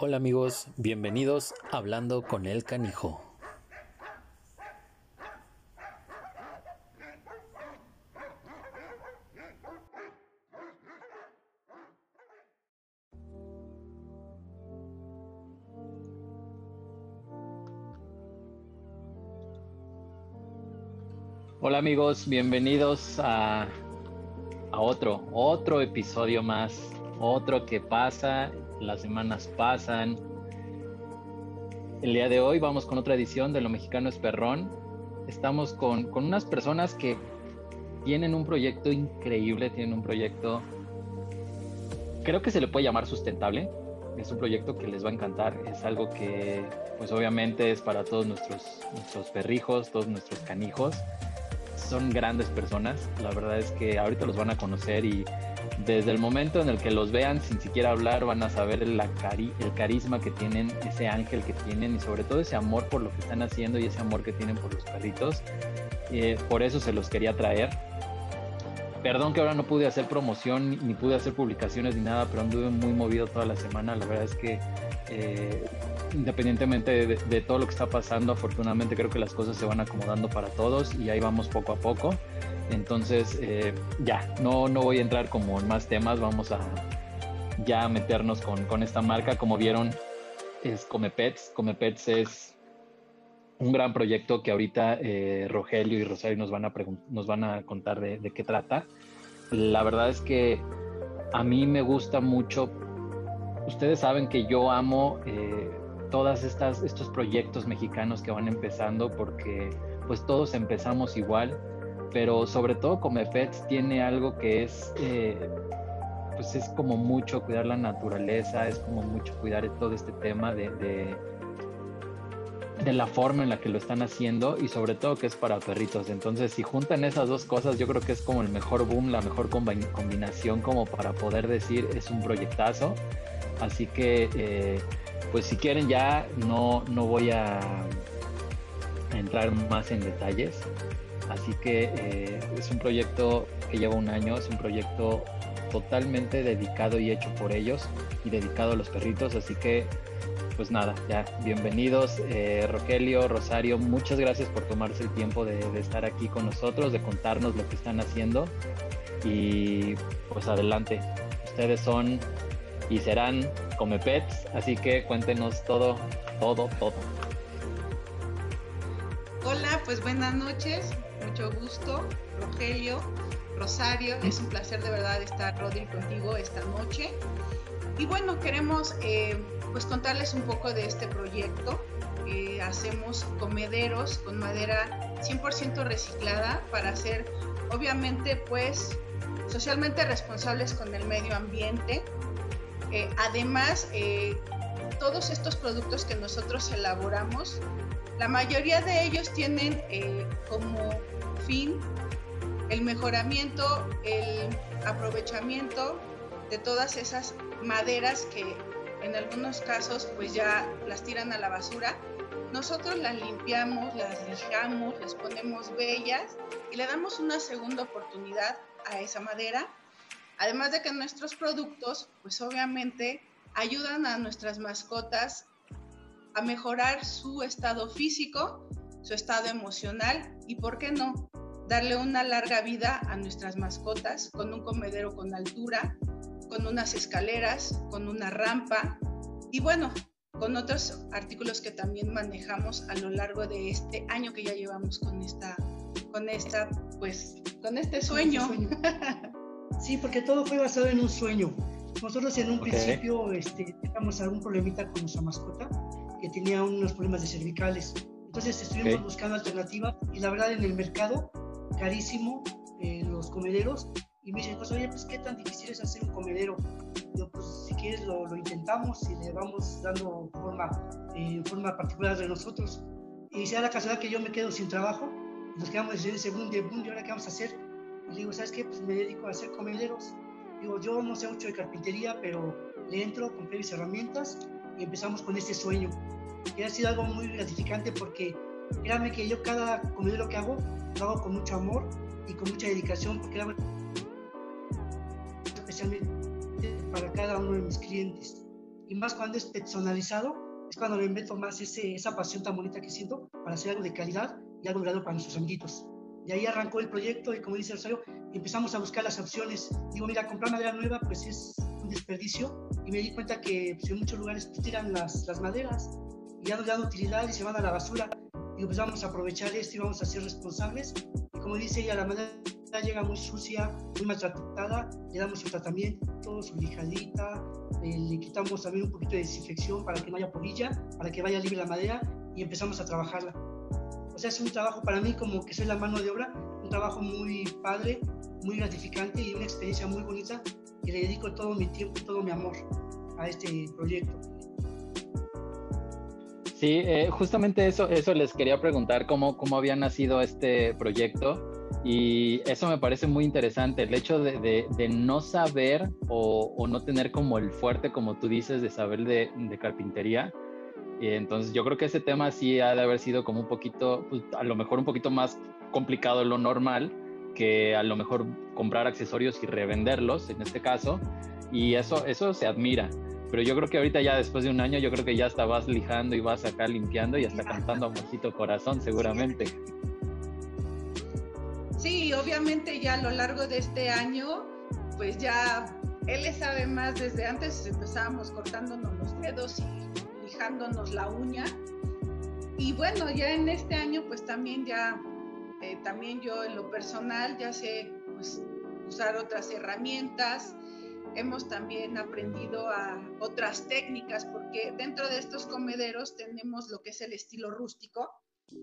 Hola amigos, bienvenidos a Hablando con el Canijo. Hola amigos, bienvenidos a, a otro, otro episodio más, otro que pasa las semanas pasan. El día de hoy vamos con otra edición de Lo Mexicano es Perrón. Estamos con, con unas personas que tienen un proyecto increíble, tienen un proyecto, creo que se le puede llamar sustentable. Es un proyecto que les va a encantar, es algo que pues obviamente es para todos nuestros, nuestros perrijos, todos nuestros canijos. Son grandes personas, la verdad es que ahorita los van a conocer y desde el momento en el que los vean sin siquiera hablar van a saber el carisma que tienen, ese ángel que tienen y sobre todo ese amor por lo que están haciendo y ese amor que tienen por los perritos. Eh, por eso se los quería traer. Perdón que ahora no pude hacer promoción ni pude hacer publicaciones ni nada, pero anduve muy movido toda la semana. La verdad es que eh, independientemente de, todo lo que está pasando, afortunadamente creo que las cosas se van acomodando para todos y ahí vamos poco a poco. Entonces, eh, ya, no, no voy a entrar como en más temas, vamos a ya meternos con, con esta marca. Como vieron, es Comepets. Comepets es un gran proyecto que ahorita eh, Rogelio y Rosario nos van a, nos van a contar de, de, qué trata. La verdad es que a mí me gusta mucho, ustedes saben que yo amo eh, todas estas estos proyectos mexicanos que van empezando porque pues todos empezamos igual pero sobre todo Comefets tiene algo que es, eh, pues es como mucho cuidar la naturaleza, es como mucho cuidar todo este tema de, de, la forma en la que lo están haciendo y sobre todo que es para perritos. Entonces, si juntan esas dos cosas, yo creo que es como el mejor boom, la mejor combinación como para poder decir es un proyectazo. Así que, eh, pues si quieren ya no, no voy a entrar más en detalles. Así que eh, es un proyecto que lleva un año, es un proyecto totalmente dedicado y hecho por ellos y dedicado a los perritos. Así que, pues nada, ya, bienvenidos eh, Rogelio, Rosario, muchas gracias por tomarse el tiempo de, estar aquí con nosotros, de contarnos lo que están haciendo. Y pues adelante, ustedes son y serán come pets, así que cuéntenos todo, todo, todo. Hola, pues buenas noches mucho gusto, Rogelio, Rosario. Es un placer de verdad estar, Rodri, contigo esta noche. Y bueno, queremos eh, pues contarles un poco de este proyecto. hacemos comederos con madera 100% reciclada para ser, obviamente, pues socialmente responsables con el medio ambiente. Eh, además, eh, todos estos productos que nosotros elaboramos, la mayoría de ellos tienen como fin el mejoramiento, el aprovechamiento de todas esas maderas que en algunos casos pues ya las tiran a la basura. Nosotros las limpiamos, las lijamos, las ponemos bellas y le damos una segunda oportunidad a esa madera. Además de que nuestros productos pues obviamente ayudan a nuestras mascotas a mejorar su estado físico, su estado emocional y, ¿por qué no?, darle una larga vida a nuestras mascotas con un comedero con altura, con unas escaleras, con una rampa y bueno, con otros artículos que también manejamos a lo largo de este año que ya llevamos con esta, con esta, pues, con este sueño. Sí, porque todo fue basado en un sueño. Nosotros en un principio este, teníamos algún problemita con nuestra mascota que tenía unos problemas de cervicales. Entonces estuvimos buscando alternativas y la verdad en el mercado carísimo eh, los comederos y me dicen, pues oye, pues qué tan difícil es hacer un comedero. Yo, pues si quieres lo, lo intentamos y le vamos dando forma, eh, forma particular de nosotros. Y sea la casualidad que yo me quedo sin trabajo, nos quedamos en ese boom de boom, ¿y ahora qué vamos a hacer? Y digo, ¿sabes qué? Pues me dedico a hacer comederos. Digo, yo no sé mucho de carpintería, pero le entro, compré mis herramientas y empezamos con este sueño. Y ha sido algo muy gratificante porque créanme que yo cada comedero que hago lo hago con mucho amor y con mucha dedicación porque lo especialmente para cada uno de mis clientes. y más cuando es personalizado, es cuando le invento más ese, esa pasión tan bonita que siento para hacer algo de calidad y algo grado para nuestros amiguitos. Y ahí arrancó el proyecto y como dice Rosario, empezamos a buscar las opciones. Digo, mira, comprar madera nueva pues es un desperdicio y me di cuenta que pues, en muchos lugares tiran las, las maderas y ya no dan utilidad y se van a la basura. Digo, pues vamos a aprovechar esto y vamos a ser responsables. Y como dice ella, la madera llega muy sucia, muy maltratada, le damos su tratamiento, su lijadita, eh, le quitamos también un poquito de desinfección para que no haya polilla, para que vaya libre la madera y empezamos a trabajarla. O sea, es un trabajo para mí como que soy la mano de obra, un trabajo muy padre, muy gratificante y una experiencia muy bonita que le dedico todo mi tiempo y todo mi amor a este proyecto. Sí, eh, justamente eso, eso les quería preguntar, cómo, cómo había nacido este proyecto. Y eso me parece muy interesante, el hecho de, de, no saber o, o, no tener como el fuerte, como tú dices, de saber de, de, carpintería. Y entonces yo creo que ese tema sí ha de haber sido como un poquito, pues, a lo mejor un poquito más complicado de lo normal, que a lo mejor comprar accesorios y revenderlos, en este caso. Y eso, eso se admira. Pero yo creo que ahorita ya después de un año, yo creo que ya hasta vas lijando y vas acá limpiando y hasta cantando Amorcito Corazón, seguramente. Sí, obviamente ya a lo largo de este año, pues ya él le sabe más desde antes, empezábamos cortándonos los dedos y lijándonos la uña. Y bueno, ya en este año, pues también ya, eh, también yo en lo personal ya sé pues, usar otras herramientas, hemos también aprendido a otras técnicas, porque dentro de estos comederos tenemos lo que es el estilo rústico,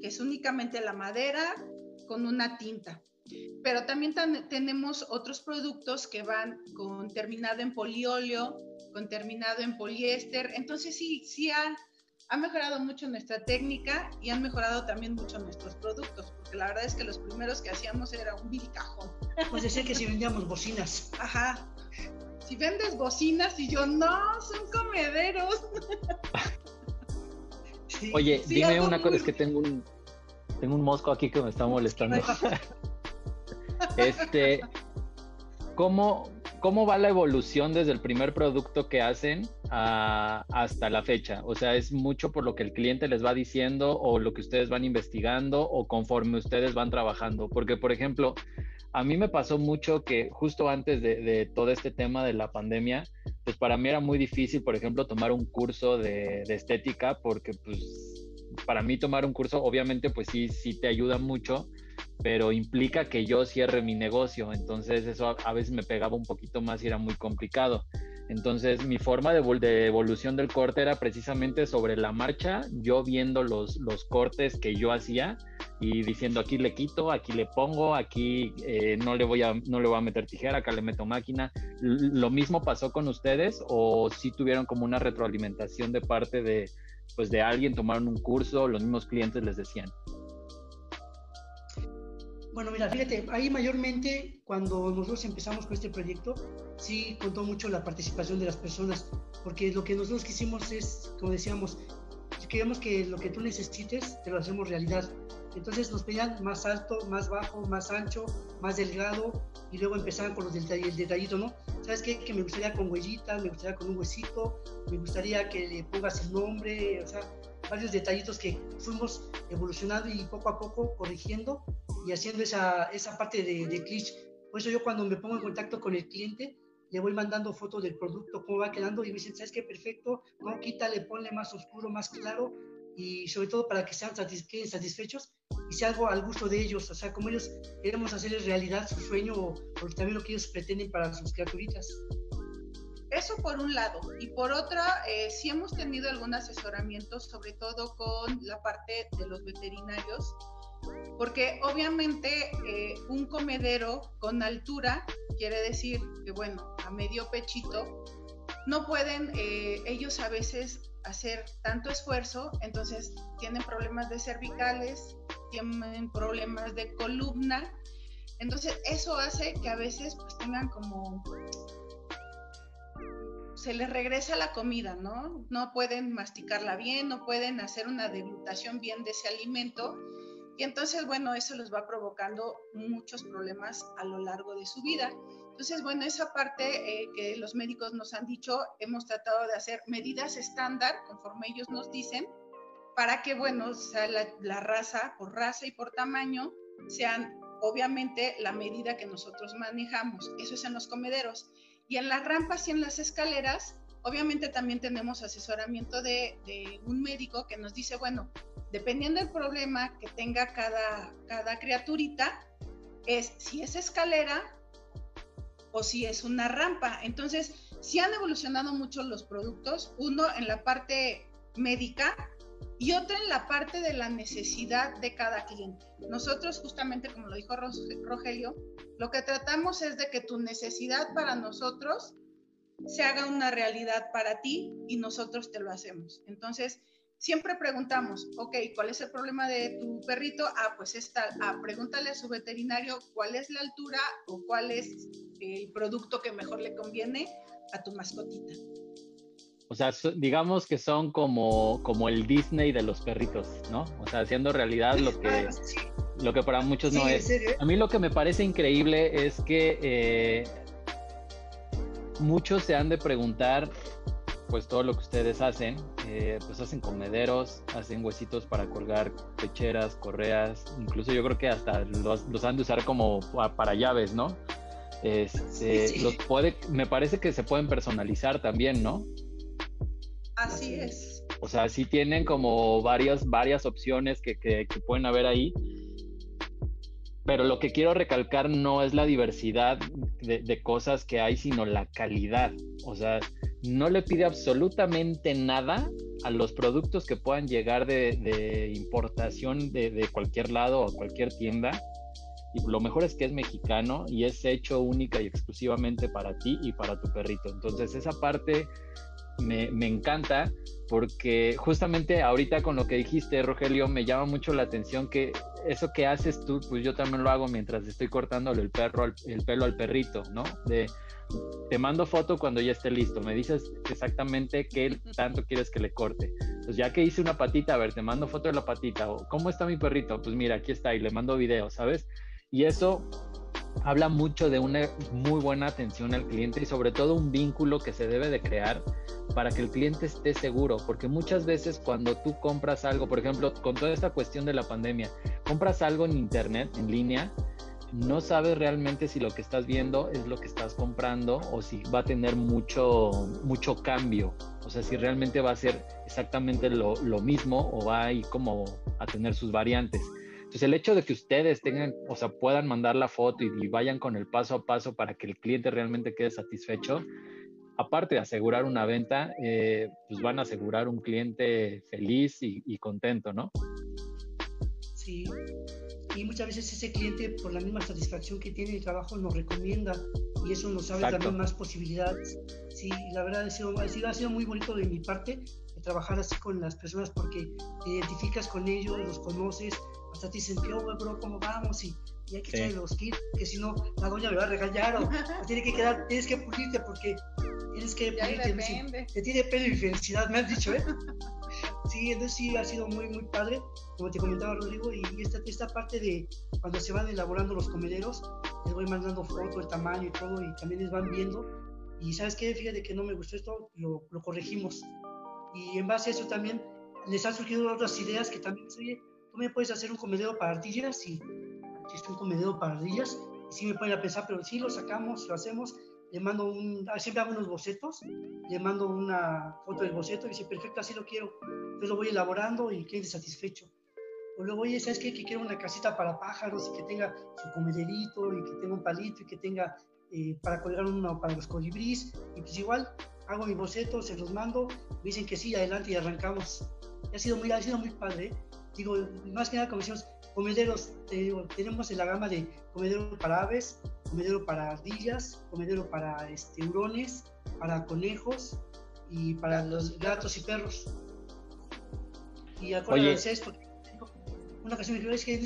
que es únicamente la madera con una tinta. Pero también tenemos otros productos que van con terminado en polióleo, con terminado en poliéster. Entonces sí, sí ha, ha mejorado mucho nuestra técnica y han mejorado también mucho nuestros productos, porque la verdad es que los primeros que hacíamos era un vil cajón. Pues decía que si vendíamos bocinas. Ajá, si vendes bocinas y yo, no, son comederos. Oye, dime una cosa, es que tengo un, tengo un mosco aquí que me está molestando. este, ¿cómo, ¿cómo va la evolución desde el primer producto que hacen hasta la fecha? O sea, ¿es mucho por lo que el cliente les va diciendo o lo que ustedes van investigando o conforme ustedes van trabajando? Porque, por ejemplo, a mí me pasó mucho que justo antes de, todo este tema de la pandemia, pues para mí era muy difícil, por ejemplo, tomar un curso de, estética, porque pues para mí tomar un curso obviamente pues sí, sí te ayuda mucho, pero implica que yo cierre mi negocio, entonces eso a veces me pegaba un poquito más y era muy complicado. Entonces mi forma de, evolución del corte era precisamente sobre la marcha, yo viendo los, los cortes que yo hacía y diciendo aquí le quito, aquí le pongo, aquí eh, no, le voy a, no le voy a meter tijera, acá le meto máquina. ¿Lo mismo pasó con ustedes o si tuvieron como una retroalimentación de parte de, pues de alguien, tomaron un curso, los mismos clientes les decían? Bueno, mira, fíjate, ahí mayormente cuando nosotros empezamos con este proyecto, sí contó mucho la participación de las personas, porque lo que nosotros quisimos es, como decíamos, queremos que lo que tú necesites te lo hacemos realidad. Entonces nos pedían más alto, más bajo, más ancho, más delgado y luego empezaban con los detall el detallito, ¿no? ¿Sabes qué? Que me gustaría con huellitas, me gustaría con un huesito, me gustaría que le pongas el nombre, o sea, varios detallitos que fuimos evolucionando y poco a poco corrigiendo y haciendo esa, esa parte de, de. Por eso yo cuando me pongo en contacto con el cliente, le voy mandando fotos del producto, cómo va quedando y me dicen, ¿sabes qué? Perfecto, no, quítale, ponle más oscuro, más claro y sobre todo para que sean satisfechos y sea algo al gusto de ellos, o sea, como ellos queremos hacerles realidad su sueño o, también lo que ellos pretenden para sus criaturitas. Eso por un lado. Y por otra, eh, sí hemos tenido algún asesoramiento, sobre todo con la parte de los veterinarios, porque obviamente eh, un comedero con altura quiere decir que, bueno, a medio pechito, no pueden eh, ellos a veces hacer tanto esfuerzo, entonces tienen problemas de cervicales, tienen problemas de columna, entonces eso hace que a veces pues tengan como se les regresa la comida, ¿no? No pueden masticarla bien, no pueden hacer una deglutación bien de ese alimento. Y entonces, bueno, eso les va provocando muchos problemas a lo largo de su vida. Entonces, bueno, esa parte eh, que los médicos nos han dicho, hemos tratado de hacer medidas estándar, conforme ellos nos dicen, para que, bueno, sea la, la raza, por raza y por tamaño, sean obviamente la medida que nosotros manejamos. Eso es en los comederos. Y en las rampas y en las escaleras, obviamente también tenemos asesoramiento de, un médico que nos dice, bueno, dependiendo del problema que tenga cada, cada criaturita, es si es escalera o si es una rampa. Entonces, sí han evolucionado mucho los productos, uno en la parte médica y otro en la parte de la necesidad de cada cliente. Nosotros, justamente como lo dijo Rogelio, lo que tratamos es de que tu necesidad para nosotros se haga una realidad para ti y nosotros te lo hacemos. Entonces, siempre preguntamos, ok, ¿cuál es el problema de tu perrito? Ah, pues está, ah, pregúntale a su veterinario cuál es la altura o cuál es el producto que mejor le conviene a tu mascotita. O sea, digamos que son como, como el Disney de los perritos, ¿no? O sea, haciendo realidad lo que, lo que para muchos no es. A mí lo que me parece increíble es que eh, muchos se han de preguntar, pues todo lo que ustedes hacen, eh, pues hacen comederos, hacen huesitos para colgar pecheras, correas, incluso yo creo que hasta los, han de usar como para llaves, ¿no? Este, los puede, me parece que se pueden personalizar también, ¿no? Así es. O sea, sí tienen como varias, varias opciones que, que, pueden haber ahí. Pero lo que quiero recalcar no es la diversidad de, de, cosas que hay, sino la calidad. O sea, no le pide absolutamente nada a los productos que puedan llegar de, importación de, cualquier lado o cualquier tienda. Y lo mejor es que es mexicano y es hecho única y exclusivamente para ti y para tu perrito. Entonces esa parte me, me encanta porque justamente ahorita con lo que dijiste, Rogelio, me llama mucho la atención que eso que haces tú, pues yo también lo hago mientras estoy cortándole el, perro, el pelo al perrito, ¿no? De, te mando foto cuando ya esté listo, me dices exactamente qué tanto quieres que le corte. Pues ya que hice una patita, a ver, te mando foto de la patita, o cómo está mi perrito, pues mira, aquí está, y le mando video, ¿sabes? Y eso habla mucho de una muy buena atención al cliente y sobre todo un vínculo que se debe de crear para que el cliente esté seguro, porque muchas veces cuando tú compras algo, por ejemplo, con toda esta cuestión de la pandemia, compras algo en internet, en línea, no sabes realmente si lo que estás viendo es lo que estás comprando o si va a tener mucho, mucho cambio. O sea, si realmente va a ser exactamente lo, lo mismo o va a ir como a tener sus variantes. Entonces, el hecho de que ustedes tengan, o sea, puedan mandar la foto y, vayan con el paso a paso para que el cliente realmente quede satisfecho, aparte de asegurar una venta, eh, pues van a asegurar un cliente feliz y, y contento, ¿no? Sí, y muchas veces ese cliente por la misma satisfacción que tiene el trabajo nos recomienda y eso nos abre también más posibilidades. Sí, la verdad ha sido, ha sido, ha sido muy bonito de mi parte trabajar así con las personas porque te identificas con ellos, los conoces, hasta te dicen, yo, bro, ¿cómo vamos? Y, y hay que echarle los kits, que si no, la doña me va a regañar o, tiene que quedar, tienes que pulirte porque tienes que pulirte. Te tiene pelo y felicidad, me han dicho, ¿eh? Sí, entonces sí ha sido muy, muy padre, como te comentaba Rodrigo, y esta, esta parte de cuando se van elaborando los comederos, les voy mandando fotos, el tamaño y todo, y también les van viendo. Y sabes qué, fíjate que no me gustó esto, lo, lo corregimos. Y en base a eso también les han surgido otras ideas que también, oye, tú me puedes hacer un comedero para ardillas, y existe un comedero para ardillas, y sí me pueden pensar, pero sí lo sacamos, lo hacemos, le mando un, ah, siempre hago unos bocetos, le mando una foto del boceto y dice, perfecto, así lo quiero. Entonces lo voy elaborando y quede satisfecho. O luego, oye, ¿sabes qué? Que quiero una casita para pájaros y que tenga su comederito y que tenga un palito y que tenga eh, para colgar uno para los colibríes. Y pues igual, hago mi boceto, se los mando, me dicen que sí, adelante y arrancamos. ha sido muy, ha sido muy padre. Digo, más que nada, como decimos, comederos, tenemos en la gama de comedero para aves, comedero para ardillas, comedero para este, hurones, para conejos y para los gatos y perros. Y acuérdense esto, una ocasión me dijo, es que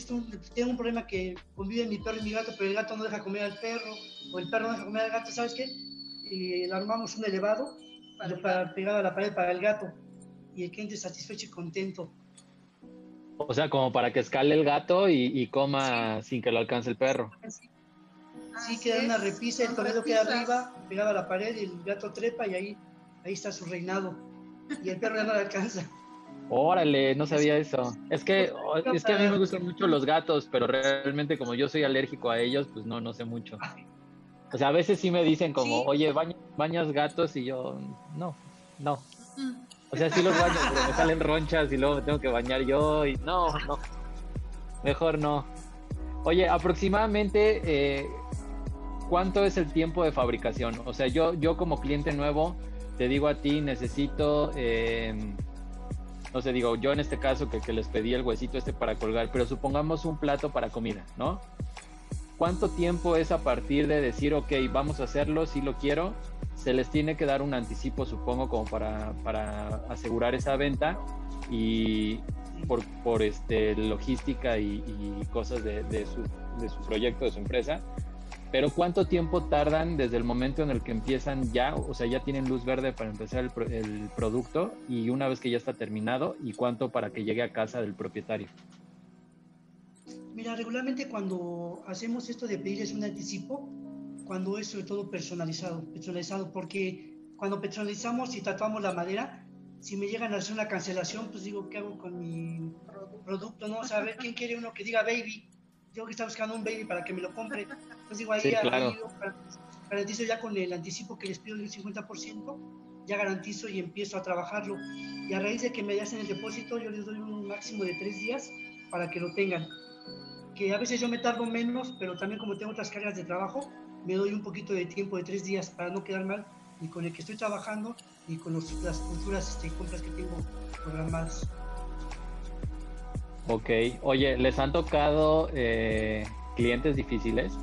tengo un problema que conviven mi perro y mi gato, pero el gato no deja comer al perro, o el perro no deja comer al gato, ¿sabes qué? Y le armamos un elevado para, pegar a la pared para el gato, y el cliente satisfecho y contento. O sea, como para que escale el gato y, coma sin que lo alcance el perro. sí, queda una repisa, el comedor queda arriba, pegado a la pared, y el gato trepa y ahí, ahí está su reinado. Y el perro ya no le alcanza. Órale, no sabía eso. Es que, es que a mí me gustan mucho los gatos, pero realmente como yo soy alérgico a ellos, pues no, no sé mucho. O sea, a veces sí me dicen como, oye, bañas gatos y yo, no, no. O sea, sí los baño, pero me salen ronchas y luego me tengo que bañar yo y no, no. Mejor no. Oye, aproximadamente, eh, ¿cuánto es el tiempo de fabricación? O sea, yo, yo como cliente nuevo, te digo a ti, necesito... Eh, no sé, digo, yo en este caso que, que, les pedí el huesito este para colgar, pero supongamos un plato para comida, ¿no? ¿Cuánto tiempo es a partir de decir, ok, vamos a hacerlo, si lo quiero? Se les tiene que dar un anticipo, supongo, como para, para asegurar esa venta y por, por este, logística y, cosas de, de, su, de su proyecto, de su empresa pero ¿cuánto tiempo tardan desde el momento en el que empiezan ya? O sea, ya tienen luz verde para empezar el, producto y una vez que ya está terminado, ¿y cuánto para que llegue a casa del propietario? Mira, regularmente cuando hacemos esto de pedirles un anticipo, cuando es sobre todo personalizado, personalizado, porque cuando personalizamos y tatuamos la madera, si me llegan a hacer una cancelación, pues digo, ¿qué hago con mi producto? No, o sea, a ver quién quiere uno que diga baby tengo que estar buscando un baby para que me lo compre. Entonces digo, ahí, garantizo ya con el anticipo que les pido del 50%, ya garantizo y empiezo a trabajarlo. Y a raíz de que me hacen el depósito, yo les doy un máximo de tres días para que lo tengan. Que a veces yo me tardo menos, pero también como tengo otras cargas de trabajo, me doy un poquito de tiempo de tres días para no quedar mal ni con el que estoy trabajando ni con las futuras este, compras que tengo programadas. Ok, oye, ¿les han tocado eh, clientes difíciles?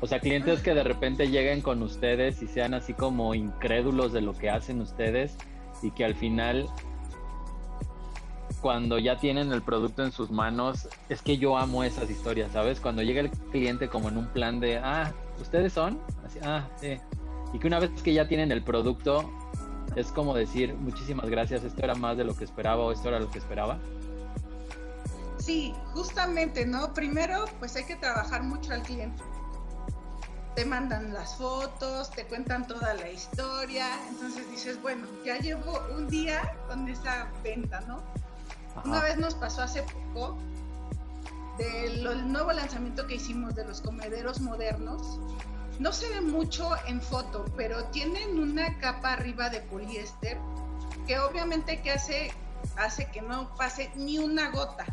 O sea, clientes que de repente lleguen con ustedes y sean así como incrédulos de lo que hacen ustedes y que al final, cuando ya tienen el producto en sus manos, es que yo amo esas historias, ¿sabes? Cuando llega el cliente como en un plan de, ah, ¿ustedes son? Así, ah, sí. Y que una vez que ya tienen el producto, es como decir, muchísimas gracias, esto era más de lo que esperaba o esto era lo que esperaba. Sí, justamente, ¿no? Primero, pues hay que trabajar mucho al cliente. Te mandan las fotos, te cuentan toda la historia, entonces dices, bueno, ya llevo un día con esa venta, ¿no? Una vez nos pasó hace poco del nuevo lanzamiento que hicimos de los comederos modernos. No se ve mucho en foto, pero tienen una capa arriba de poliéster que obviamente que hace, hace que no pase ni una gota.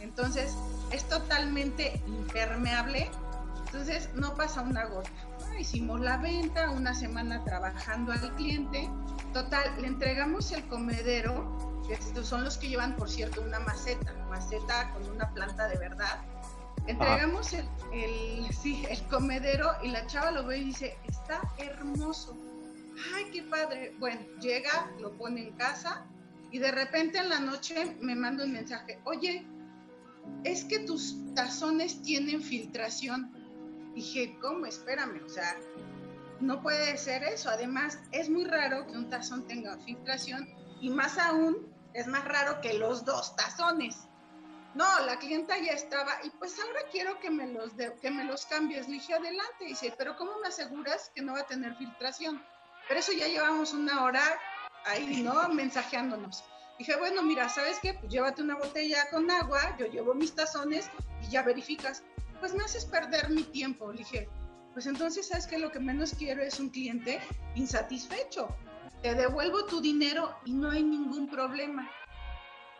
Entonces es totalmente impermeable, entonces no pasa una gota. hicimos la venta, una semana trabajando al cliente. Total, le entregamos el comedero, son los que llevan, por cierto, una maceta, maceta con una planta de verdad. Entregamos el, sí, el comedero y la chava lo ve y dice, está hermoso. Ay, qué padre. Bueno, llega, lo pone en casa y de repente en la noche me manda un mensaje, oye, es que tus tazones tienen filtración. Dije, ¿cómo? Espérame, o sea, no puede ser eso. Además, es muy raro que un tazón tenga filtración y más aún, es más raro que los dos tazones. No, la clienta ya estaba y pues ahora quiero que me los que me los cambies. Le dije, adelante. Dice, pero ¿cómo me aseguras que no va a tener filtración? Pero eso ya llevamos una hora ahí, ¿no? Mensajeándonos. Dije, bueno, mira, ¿sabes qué? Pues llévate una botella con agua, yo llevo mis tazones y ya verificas. Pues me haces perder mi tiempo. Le dije, pues entonces, ¿sabes qué? Lo que menos quiero es un cliente insatisfecho. Te devuelvo tu dinero y no hay ningún problema.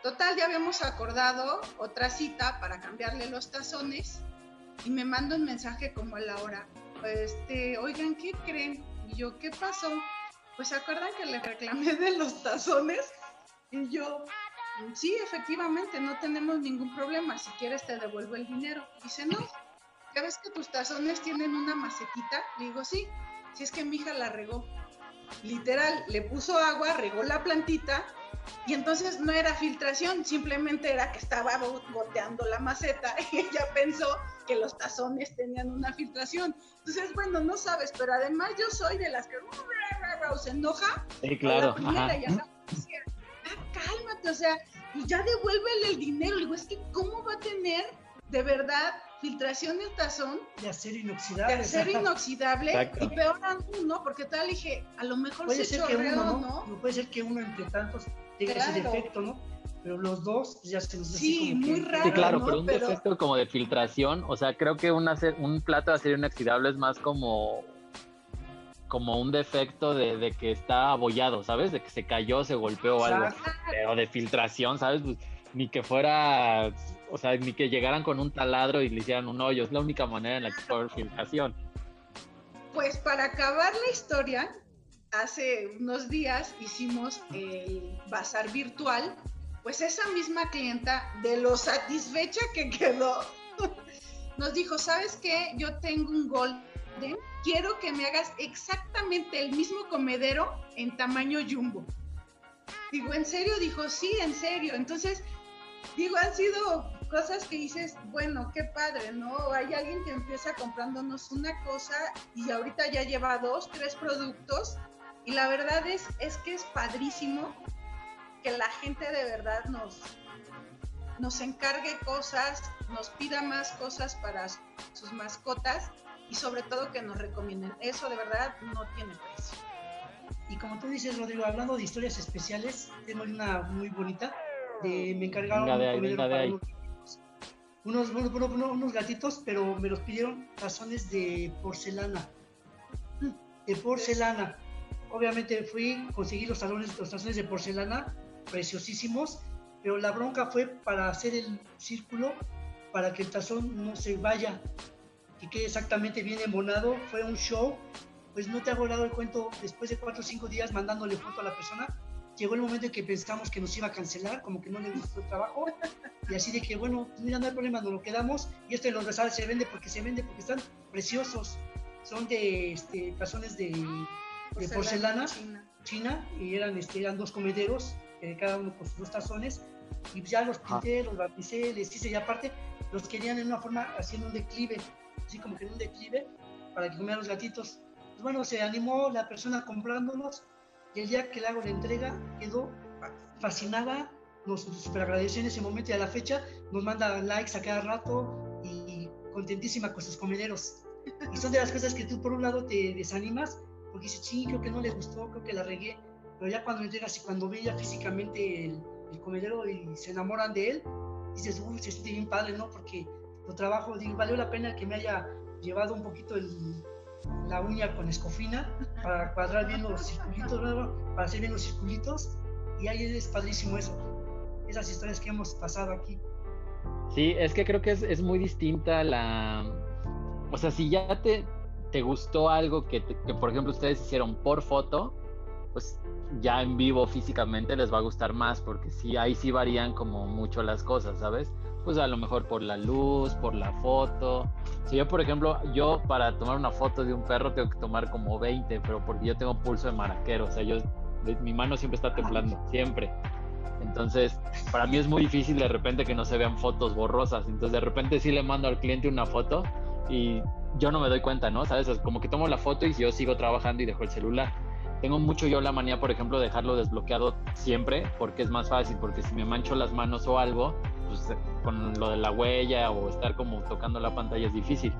Total, ya habíamos acordado otra cita para cambiarle los tazones y me manda un mensaje como a la hora. Este, oigan, ¿qué creen? Y yo, ¿qué pasó? Pues se acuerdan que le reclamé de los tazones y yo, sí, efectivamente, no tenemos ningún problema. Si quieres, te devuelvo el dinero. Dice, no, ¿ya ves que tus tazones tienen una macetita? Le digo, sí, si es que mi hija la regó. Literal, le puso agua, regó la plantita y entonces no era filtración, simplemente era que estaba boteando la maceta y ella pensó que los tazones tenían una filtración. Entonces, bueno, no sabes, pero además yo soy de las que se enoja. Sí, claro cálmate, o sea, y ya devuélvele el dinero. Le digo, es que ¿cómo va a tener de verdad filtración del tazón. De acero inoxidable. De acero inoxidable. Y peor aún, ¿no? Porque tal dije, a lo mejor puede se ser que uno, ¿no? ¿no? Puede ser que uno entre tantos tenga ese defecto, ¿no? Pero los dos ya se nos Sí, muy raro. Sí, claro, pero un defecto como de filtración, o sea, creo que un, un plato de acero inoxidable es más como como un defecto de, que está abollado, ¿sabes? De que se cayó, se golpeó o algo. O de filtración, ¿sabes? Pues, ni que fuera, o sea, ni que llegaran con un taladro y le hicieran un hoyo. Es la única manera en la que haber filtración. Pues para acabar la historia, hace unos días hicimos el bazar virtual. Pues esa misma clienta, de lo satisfecha que quedó, nos dijo, ¿sabes qué? Yo tengo un golden quiero que me hagas exactamente el mismo comedero en tamaño jumbo. Digo, ¿en serio? Dijo, sí, en serio. Entonces, digo, han sido cosas que dices, bueno, qué padre, ¿no? Hay alguien que empieza comprándonos una cosa y ahorita ya lleva dos, tres productos y la verdad es, es que es padrísimo que la gente de verdad nos, nos encargue cosas, nos pida más cosas para sus mascotas y sobre todo que nos recomienden. Eso de verdad no tiene precio. Y como tú dices, Rodrigo, hablando de historias especiales, tengo una muy bonita. De, me encargaron de unos, unos, gatitos, pero me los pidieron tazones de porcelana. De porcelana. Obviamente fui, conseguí los, talones, los tazones de porcelana, preciosísimos, pero la bronca fue para hacer el círculo, para que el tazón no se vaya y que exactamente bien embonado. Fue un show. Pues no te hago el cuento después de cuatro o cinco días mandándole foto a la persona. Llegó el momento en que pensamos que nos iba a cancelar, como que no le gustó el trabajo. Y así de que, bueno, pues mira, no hay problema, nos lo quedamos. Y este de los rosales se vende porque se vende, porque están preciosos. Son de este, tazones de, de porcelana china. y eran, este, eran dos comederos, eh, cada uno con sus dos tazones. Y ya los pinté, los bapticé, les hice y aparte los querían en una forma haciendo un declive así como que en un declive, para que comieran los gatitos. Pues bueno, se animó la persona comprándolos y el día que le hago la entrega quedó fascinada, nos super agradeció en ese momento y a la fecha nos manda likes a cada rato y contentísima con sus comederos. Y son de las cosas que tú por un lado te desanimas porque dices, sí, creo que no le gustó, creo que la regué, pero ya cuando entregas y cuando ve ya físicamente el, el comedero y se enamoran de él, dices, uy, se siente bien padre, ¿no? Porque tu trabajo, digo, valió la pena que me haya llevado un poquito la uña con escofina para cuadrar bien los circulitos, para hacer bien los circulitos, y ahí es padrísimo eso, esas historias que hemos pasado aquí. Sí, es que creo que es, es muy distinta la... O sea, si ya te, te gustó algo que, que, por ejemplo, ustedes hicieron por foto, pues ya en vivo físicamente les va a gustar más, porque sí, ahí sí varían como mucho las cosas, ¿sabes? Pues a lo mejor por la luz, por la foto. Si yo, por ejemplo, yo para tomar una foto de un perro tengo que tomar como 20, pero porque yo tengo pulso de maraquero, o sea, yo, mi mano siempre está temblando, siempre. Entonces, para mí es muy difícil de repente que no se vean fotos borrosas. Entonces, de repente sí le mando al cliente una foto y yo no me doy cuenta, ¿no? ¿Sabes? Es como que tomo la foto y yo sigo trabajando y dejo el celular. Tengo mucho yo la manía, por ejemplo, de dejarlo desbloqueado siempre porque es más fácil, porque si me mancho las manos o algo, pues con lo de la huella o estar como tocando la pantalla es difícil.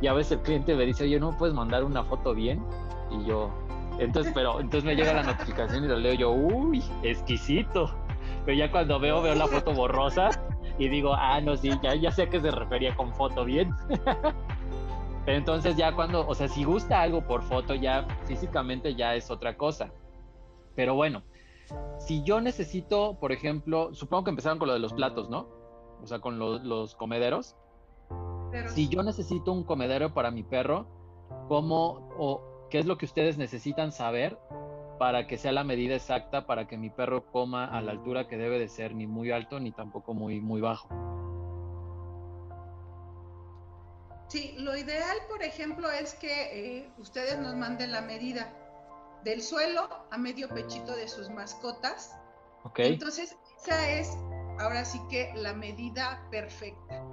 Y a veces el cliente me dice, oye, ¿no puedes mandar una foto bien? Y yo, entonces, pero entonces me llega la notificación y lo leo yo, uy, exquisito. Pero ya cuando veo, veo la foto borrosa y digo, ah, no, sí, ya, ya sé a qué se refería con foto bien. Pero entonces ya cuando, o sea, si gusta algo por foto, ya físicamente ya es otra cosa. Pero bueno, si yo necesito, por ejemplo, supongo que empezaron con lo de los platos, ¿no? O sea, con los comederos. Si yo necesito un comedero para mi perro, ¿cómo o qué es lo que ustedes necesitan saber para que sea la medida exacta para que mi perro coma a la altura que debe de ser, ni muy alto ni tampoco muy, muy bajo? Sí, lo ideal, por ejemplo, es que eh, ustedes nos manden la medida del suelo a medio pechito de sus mascotas. Ok. Entonces, esa es ahora sí que la medida perfecta.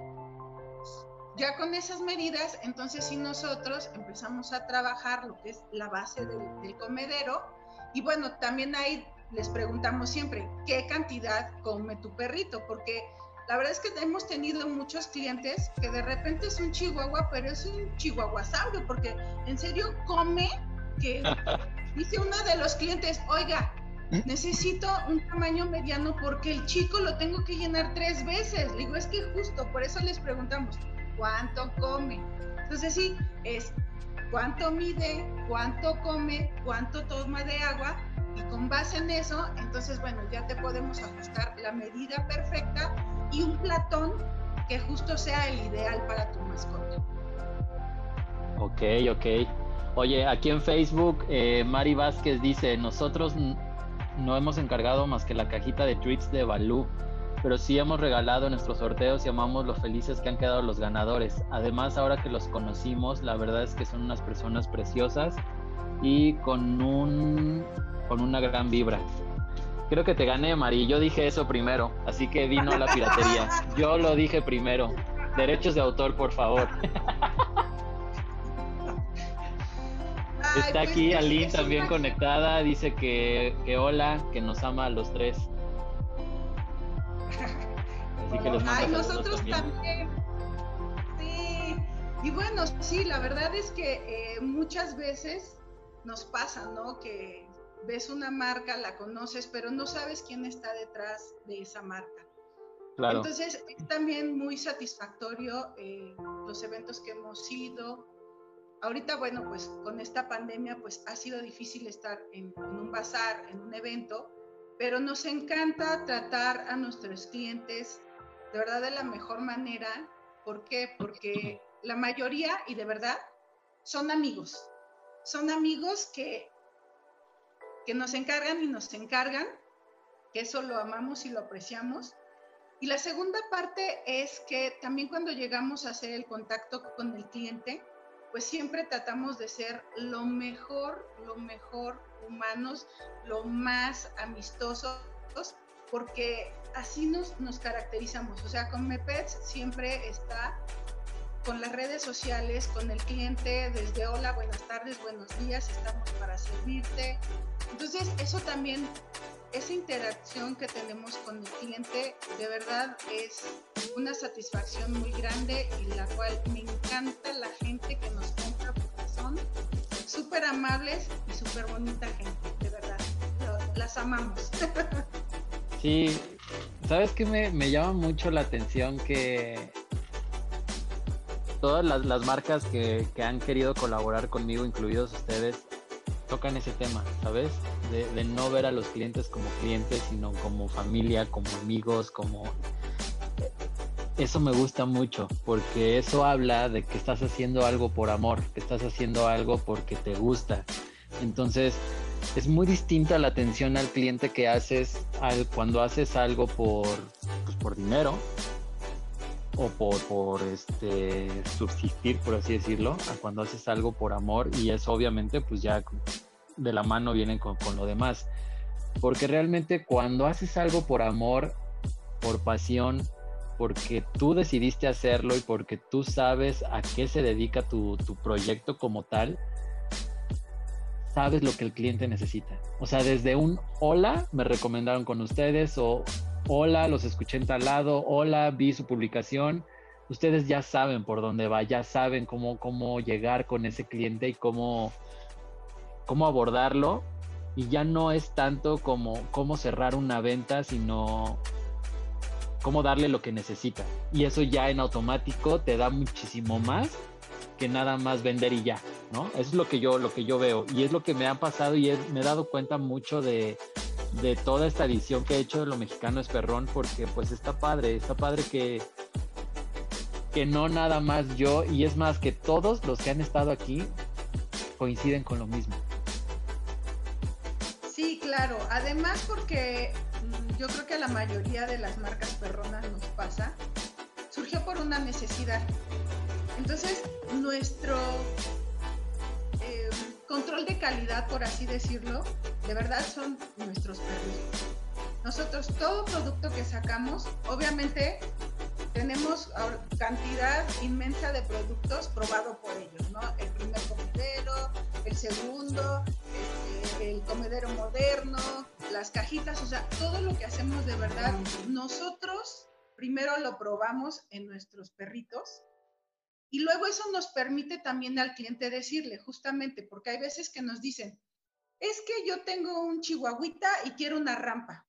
Ya con esas medidas, entonces sí nosotros empezamos a trabajar lo que es la base del, comedero. Y bueno, también ahí les preguntamos siempre, ¿qué cantidad come tu perrito? Porque la verdad es que hemos tenido muchos clientes que de repente es un chihuahua, pero es un chihuahuasaurio, porque en serio come que dice uno de los clientes, oiga, necesito un tamaño mediano porque el chico lo tengo que llenar tres veces. Le digo, es que justo, por eso les preguntamos, ¿cuánto come? Entonces sí, es cuánto mide, cuánto come, cuánto toma de agua y con base en eso, entonces bueno, ya te podemos ajustar la medida perfecta y un platón que justo sea el ideal para tu mascota. Ok, ok. Oye, aquí en Facebook, eh, Mari Vázquez dice, nosotros no hemos encargado más que la cajita de tweets de Balú, pero sí hemos regalado nuestros sorteos y amamos lo felices que han quedado los ganadores. Además, ahora que los conocimos, la verdad es que son unas personas preciosas y con un con una gran vibra. Creo que te gané, Mari. Yo dije eso primero, así que vino la piratería. Yo lo dije primero. Derechos de autor, por favor. Está pues, aquí Aline también conectada, dice que, que, hola, que nos ama a los tres. Así que los Ay, nosotros también. Sí, y bueno, sí, la verdad es que eh, muchas veces nos pasa, ¿no? Que ves una marca, la conoces, pero no sabes quién está detrás de esa marca. Claro. Entonces, es también muy satisfactorio eh, los eventos que hemos ido, Ahorita, bueno, pues con esta pandemia, pues ha sido difícil estar en, un bazar, en un evento, pero nos encanta tratar a nuestros clientes de verdad de la mejor manera. ¿Por qué? Porque la mayoría, y de verdad, son amigos. Son amigos que, que nos encargan y nos encargan, que eso lo amamos y lo apreciamos. Y la segunda parte es que también cuando llegamos a hacer el contacto con el cliente, pues siempre tratamos de ser lo mejor, lo mejor humanos, lo más amistosos, porque así nos, nos caracterizamos. O sea, con Mepets siempre está con las redes sociales, con el cliente, desde hola, buenas tardes, buenos días, estamos para servirte. Entonces, eso también esa interacción que tenemos con el cliente de verdad es una satisfacción muy grande y la cual me encanta la gente que nos compra porque son súper amables y súper bonita gente, de verdad. Las amamos. Sí, ¿sabes qué me, me llama mucho la atención que todas las, las marcas que, que han querido colaborar conmigo, incluidos ustedes, tocan ese tema, ¿sabes? De, no ver a los clientes como clientes, sino como familia, como amigos, como... Eso me gusta mucho, porque eso habla de que estás haciendo algo por amor, que estás haciendo algo porque te gusta. Entonces, es muy distinta la atención al cliente que haces al, cuando haces algo por, pues, por dinero, o por, por este subsistir, por así decirlo, a cuando haces algo por amor y eso obviamente pues ya de la mano vienen con, con lo demás. Porque realmente cuando haces algo por amor, por pasión, porque tú decidiste hacerlo y porque tú sabes a qué se dedica tu, tu, proyecto como tal, sabes lo que el cliente necesita. O sea, desde un hola, me recomendaron con ustedes, o hola, los escuché en tal lado, hola, vi su publicación. Ustedes ya saben por dónde va, ya saben cómo, cómo llegar con ese cliente y cómo, cómo abordarlo. Y ya no es tanto como cómo cerrar una venta, sino cómo darle lo que necesita. Y eso ya en automático te da muchísimo más que nada más vender y ya, ¿no? Eso es lo que yo, lo que yo veo. Y es lo que me ha pasado y me he dado cuenta mucho de, de toda esta edición que he hecho de lo mexicano es perrón, porque pues está padre, está padre que, que no nada más yo, y es más que todos los que han estado aquí coinciden con lo mismo. Sí, claro, además porque mm, yo creo que a la mayoría de las marcas perronas nos pasa, surgió por una necesidad. Entonces, nuestro control de calidad, por así decirlo, de verdad son nuestros perros. Nosotros todo producto que sacamos, obviamente tenemos cantidad inmensa de productos probado por ellos, ¿no? El primer comedero, el segundo, este, el comedero moderno, las cajitas, o sea, todo lo que hacemos de verdad, nosotros primero lo probamos en nuestros perritos y luego eso nos permite también al cliente decirle, justamente, porque hay veces que nos dicen, es que yo tengo un chihuahuita y quiero una rampa.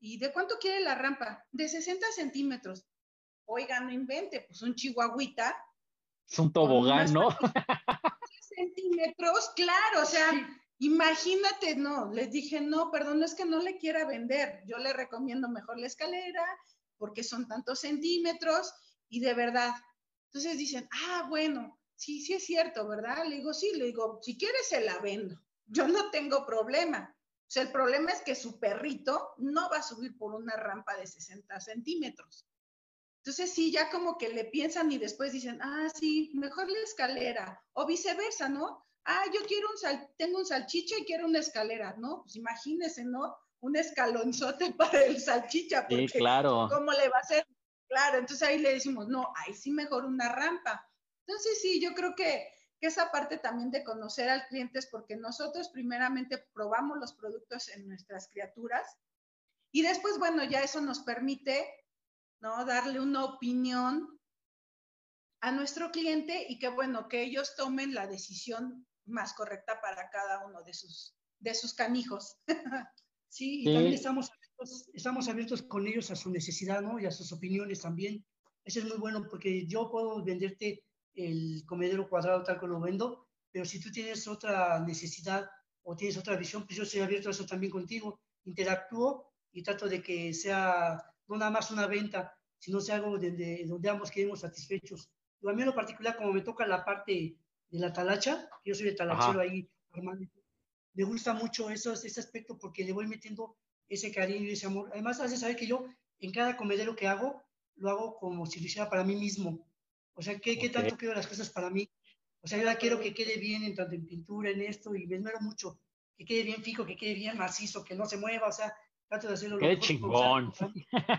¿Y de cuánto quiere la rampa? De 60 centímetros. Oiga, no invente, pues un chihuahuita. Es un tobogán, ¿no? centímetros, claro, o sea, imagínate, no, les dije, no, perdón, es que no le quiera vender, yo le recomiendo mejor la escalera porque son tantos centímetros y de verdad. Entonces dicen, ah, bueno, sí, sí es cierto, ¿verdad? Le digo, sí, le digo, si quieres se la vendo, yo no tengo problema. O sea, el problema es que su perrito no va a subir por una rampa de 60 centímetros. Entonces sí, ya como que le piensan y después dicen, ah, sí, mejor la escalera, o viceversa, ¿no? Ah, yo quiero un sal, tengo un salchicha y quiero una escalera, ¿no? Pues imagínese, ¿no? Un escalonzote para el salchicha, porque sí, claro. ¿cómo le va a ser? Claro, entonces ahí le decimos, no, ahí sí mejor una rampa. Entonces sí, yo creo que, que esa parte también de conocer al cliente es porque nosotros primeramente probamos los productos en nuestras criaturas y después, bueno, ya eso nos permite ¿no? Darle una opinión a nuestro cliente y que bueno, que ellos tomen la decisión más correcta para cada uno de sus, de sus canijos. sí, y también estamos abiertos, estamos abiertos con ellos a su necesidad, ¿no? Y a sus opiniones también. Eso es muy bueno porque yo puedo venderte el comedero cuadrado tal como lo vendo, pero si tú tienes otra necesidad o tienes otra visión, pues yo estoy abierto a eso también contigo. Interactúo y trato de que sea no nada más una venta, sino sea algo de, donde ambos quedemos satisfechos. Y a mí en lo particular, como me toca la parte de la talacha, yo soy de talachero ahí, me gusta mucho eso, ese aspecto porque le voy metiendo ese cariño y ese amor. Además, hace saber que yo en cada comedero que hago, lo hago como si lo hiciera para mí mismo. O sea, ¿qué, ¿qué, tanto quiero las cosas para mí? O sea, yo la quiero que quede bien en tanto en pintura, en esto, y me esmero mucho, que quede bien fijo, que quede bien macizo, que no se mueva, o sea, trato de hacerlo. ¡Qué chingón!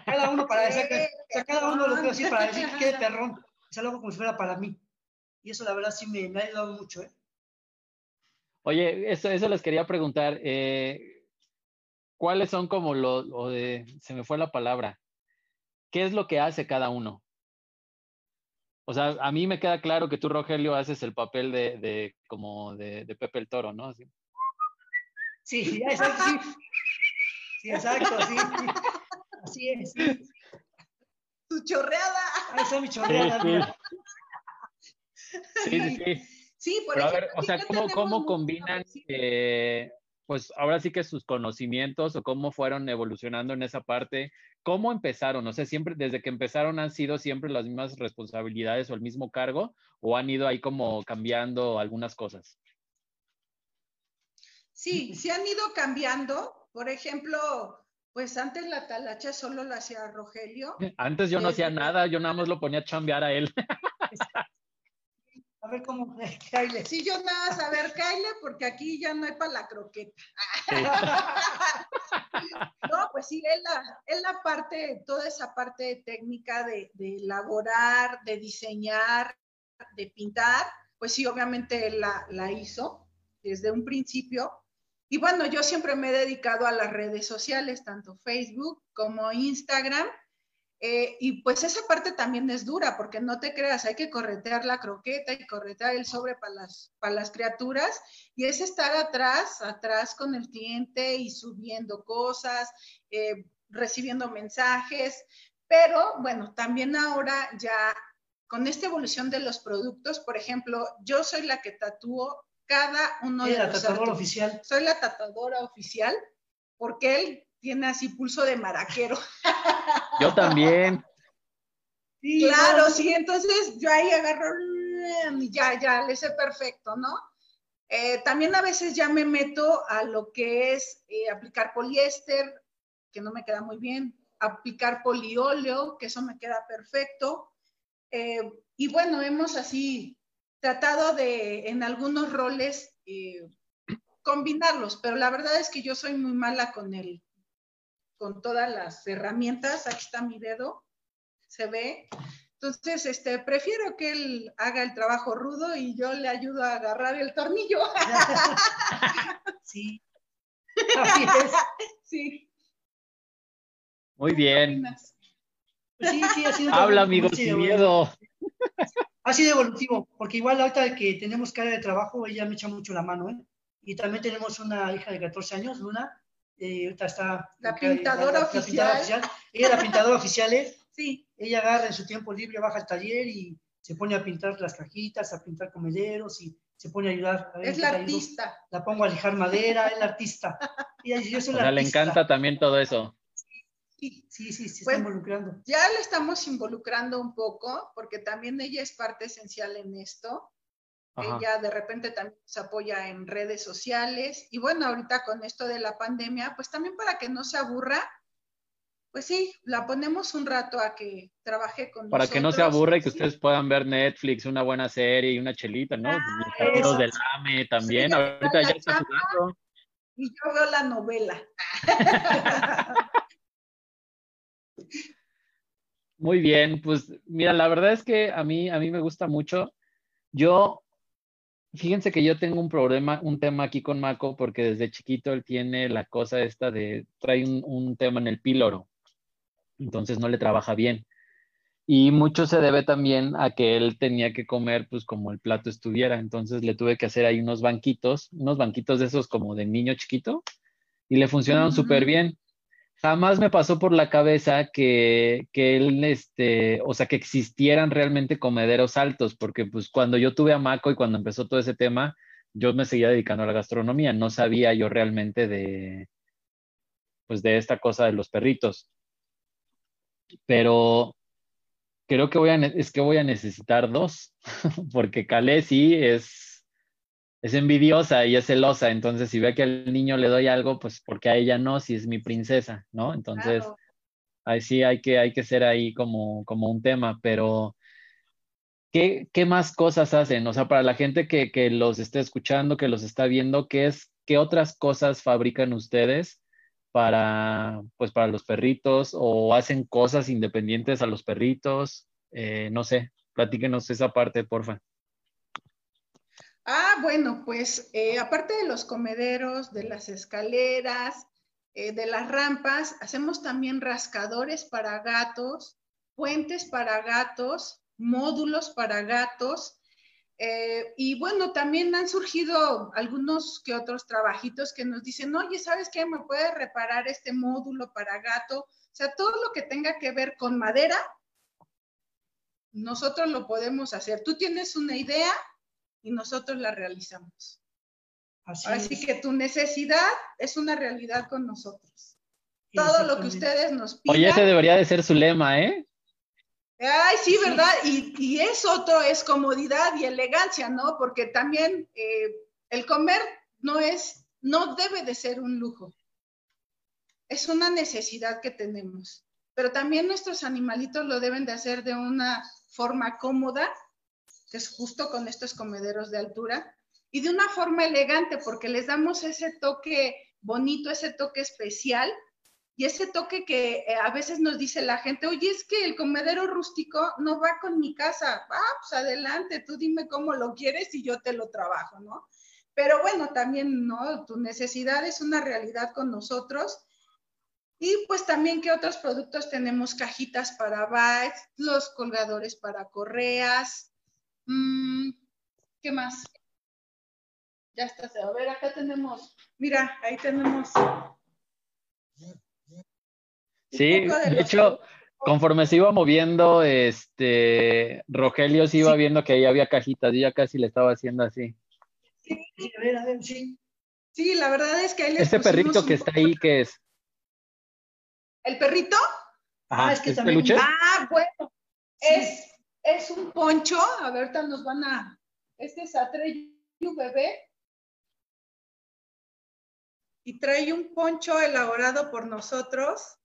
cada uno para decir, o sea, cada uno lo quiero decir para decir que quede perrón. Es algo como si fuera para mí. Y eso la verdad sí me, me ha ayudado mucho, ¿eh? Oye, eso, eso les quería preguntar. Eh, ¿Cuáles son como lo, de, se me fue la palabra, qué es lo que hace cada uno? O sea, a mí me queda claro que tú, Rogelio, haces el papel de, de como de, de, Pepe el Toro, ¿no? Así. Sí, ya sí. Sí, exacto, sí. Así es. Tu chorreada. Ahí está mi chorreada. Sí, sí, sí. sí. por Pero a ver, o sea, ¿cómo, cómo combinan, eh, pues ahora sí que sus conocimientos o cómo fueron evolucionando en esa parte? ¿Cómo empezaron? O sea, siempre, desde que empezaron han sido siempre las mismas responsabilidades o el mismo cargo o han ido ahí como cambiando algunas cosas? Sí, sí han ido cambiando. Por ejemplo, pues antes la talacha solo la hacía Rogelio. Antes yo no hacía nada, yo nada más lo ponía a chambear a él. A ver cómo, Kyle. Sí, yo nada más, a ver, Kyle, porque aquí ya no hay para la croqueta. no, pues sí, es la, es la parte, toda esa parte técnica de, de elaborar, de diseñar, de pintar, pues sí, obviamente él la, la hizo desde un principio y bueno, yo siempre me he dedicado a las redes sociales, tanto Facebook como Instagram. Eh, y pues esa parte también es dura, porque no te creas, hay que corretear la croqueta y corretear el sobre para las, para las criaturas. Y es estar atrás, atrás con el cliente y subiendo cosas, eh, recibiendo mensajes. Pero bueno, también ahora ya con esta evolución de los productos, por ejemplo, yo soy la que tatúo cada uno de la los tatuadora oficial. Soy la tatuadora oficial porque él tiene así pulso de maraquero. Yo también. claro, sí, entonces yo ahí agarro y ya, ya, le sé perfecto, ¿no? Eh, también a veces ya me meto a lo que es eh, aplicar poliéster, que no me queda muy bien, aplicar polióleo, que eso me queda perfecto. Eh, y bueno, hemos así tratado de en algunos roles eh, combinarlos, pero la verdad es que yo soy muy mala con el, con todas las herramientas. Aquí está mi dedo, se ve. Entonces, este, prefiero que él haga el trabajo rudo y yo le ayudo a agarrar el tornillo. Sí. Sí. Muy bien. Sí, sí, ha sido Habla, amigo, sin miedo. Ha sido evolutivo, porque igual ahorita que tenemos cara de trabajo, ella me echa mucho la mano, ¿eh? Y también tenemos una hija de 14 años, Luna, eh, ahorita está... La pintadora, oficial. Ella es la pintadora oficial, ¿eh? Sí. Ella agarra en su tiempo libre, baja al taller y se pone a pintar las cajitas, a pintar comederos y se pone a ayudar. es la artista. La pongo a lijar madera, es la artista. Y yo soy o sea, le encanta también todo eso. Sí, sí, sí, se está involucrando. Ya le estamos involucrando un poco, porque también ella es parte esencial en esto. Ella de repente también se apoya en redes sociales. Y bueno, ahorita con esto de la pandemia, pues también para que no se aburra, pues sí, la ponemos un rato a que trabaje con Para que no se aburra y que ustedes puedan ver Netflix, una buena serie y una chelita, ¿no? Ah, Los del AME también, ahorita ya está jugando. Y yo veo la novela. Muy bien, pues mira, la verdad es que a mí, a mí me gusta mucho. Yo, fíjense que yo tengo un problema, un tema aquí con Marco, porque desde chiquito él tiene la cosa esta de, trae un, un tema en el píloro entonces no le trabaja bien. Y mucho se debe también a que él tenía que comer pues como el plato estuviera, entonces le tuve que hacer ahí unos banquitos, unos banquitos de esos como de niño chiquito, y le funcionaron súper bien. Jamás me pasó por la cabeza que, que él, este, o sea, que existieran realmente comederos altos, porque pues cuando yo tuve a Maco y cuando empezó todo ese tema, yo me seguía dedicando a la gastronomía, no sabía yo realmente de, pues de esta cosa de los perritos. Pero creo que voy a, es que voy a necesitar dos, porque Calé sí es, es envidiosa y es celosa, entonces si ve que al niño le doy algo, pues porque a ella no, si es mi princesa, ¿no? Entonces, ahí sí hay que, hay que ser ahí como, como un tema, pero ¿qué, ¿qué, más cosas hacen? O sea, para la gente que, que los esté escuchando, que los está viendo, ¿qué es, qué otras cosas fabrican ustedes? para, pues, para los perritos o hacen cosas independientes a los perritos. Eh, no sé, platíquenos esa parte, porfa. Ah, bueno, pues eh, aparte de los comederos, de las escaleras, eh, de las rampas, hacemos también rascadores para gatos, puentes para gatos, módulos para gatos, eh, y bueno, también han surgido algunos que otros trabajitos que nos dicen, oye, ¿sabes qué? ¿Me puedes reparar este módulo para gato? O sea, todo lo que tenga que ver con madera, nosotros lo podemos hacer. Tú tienes una idea y nosotros la realizamos. Así, que tu necesidad es una realidad con nosotros. Todo lo que ustedes nos piden. Oye, ese debería de ser su lema, ¿eh? Ay, sí, ¿verdad? Y, y, es otro, es comodidad y elegancia, ¿no? Porque también eh, el comer no es, no debe de ser un lujo. Es una necesidad que tenemos. Pero también nuestros animalitos lo deben de hacer de una forma cómoda, que es justo con estos comederos de altura, y de una forma elegante, porque les damos ese toque bonito, ese toque especial y ese toque que eh, a veces nos dice la gente, oye, es que el comedero rústico no va con mi casa. Ah, pues adelante, tú dime cómo lo quieres y yo te lo trabajo, ¿no? Pero bueno, también, ¿no? Tu necesidad es una realidad con nosotros. Y pues también ¿qué otros productos tenemos cajitas para bites, los colgadores para correas. Mm, ¿Qué más? Ya está. A ver, acá tenemos, mira, ahí tenemos Sí, de hecho, conforme se iba moviendo, este, Rogelio se iba viendo que ahí había cajitas y ya casi le estaba haciendo así. Sí, a ver, a ver, sí. Sí, la verdad es que ahí Este perrito que está ahí, ¿qué es? ¿El perrito? ah, es que también... peluche? Ah, bueno, es, es un poncho, a ver, ahorita nos van a, este es Atreyu bebé, y trae un poncho elaborado por nosotros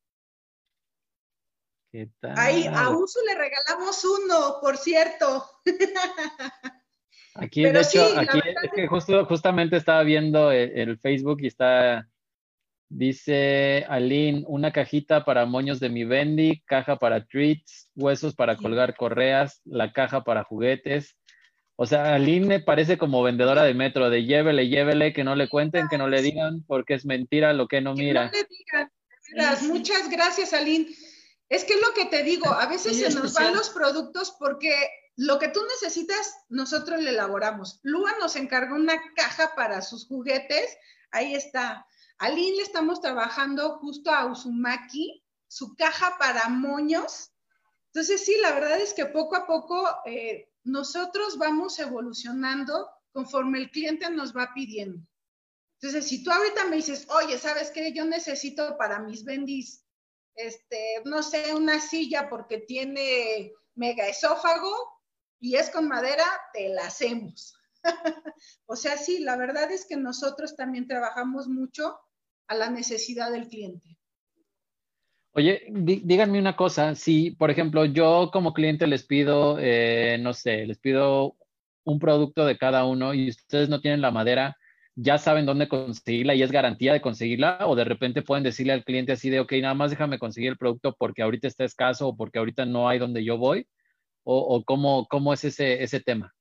¿Qué tal? Ahí a Uso le regalamos uno, por cierto. Aquí, de hecho, aquí es que justo, justamente estaba viendo el, Facebook y está, dice Aline, una cajita para moños de mi Bendy, caja para treats, huesos para colgar correas, la caja para juguetes. O sea, Aline me parece como vendedora de metro, de llévele, llévele, que no le cuenten, que no le digan, porque es mentira lo que no mira. No le digan, muchas gracias, Aline. Es que es lo que te digo, a veces se nos van los productos porque lo que tú necesitas, nosotros le elaboramos. Lua nos encargó una caja para sus juguetes, ahí está. A le estamos trabajando justo a Uzumaki, su caja para moños. Entonces, sí, la verdad es que poco a poco eh, nosotros vamos evolucionando conforme el cliente nos va pidiendo. Entonces, si tú ahorita me dices, oye, ¿sabes qué? Yo necesito para mis bendis, este, no sé, una silla porque tiene mega esófago y es con madera, te la hacemos. o sea, sí, la verdad es que nosotros también trabajamos mucho a la necesidad del cliente. Oye, díganme una cosa, si por ejemplo yo como cliente les pido, eh, no sé, les pido un producto de cada uno y ustedes no tienen la madera, ya saben dónde conseguirla y es garantía de conseguirla o de repente pueden decirle al cliente así de, ok, nada más déjame conseguir el producto porque ahorita está escaso o porque ahorita no hay donde yo voy o, cómo, cómo es ese, ese tema.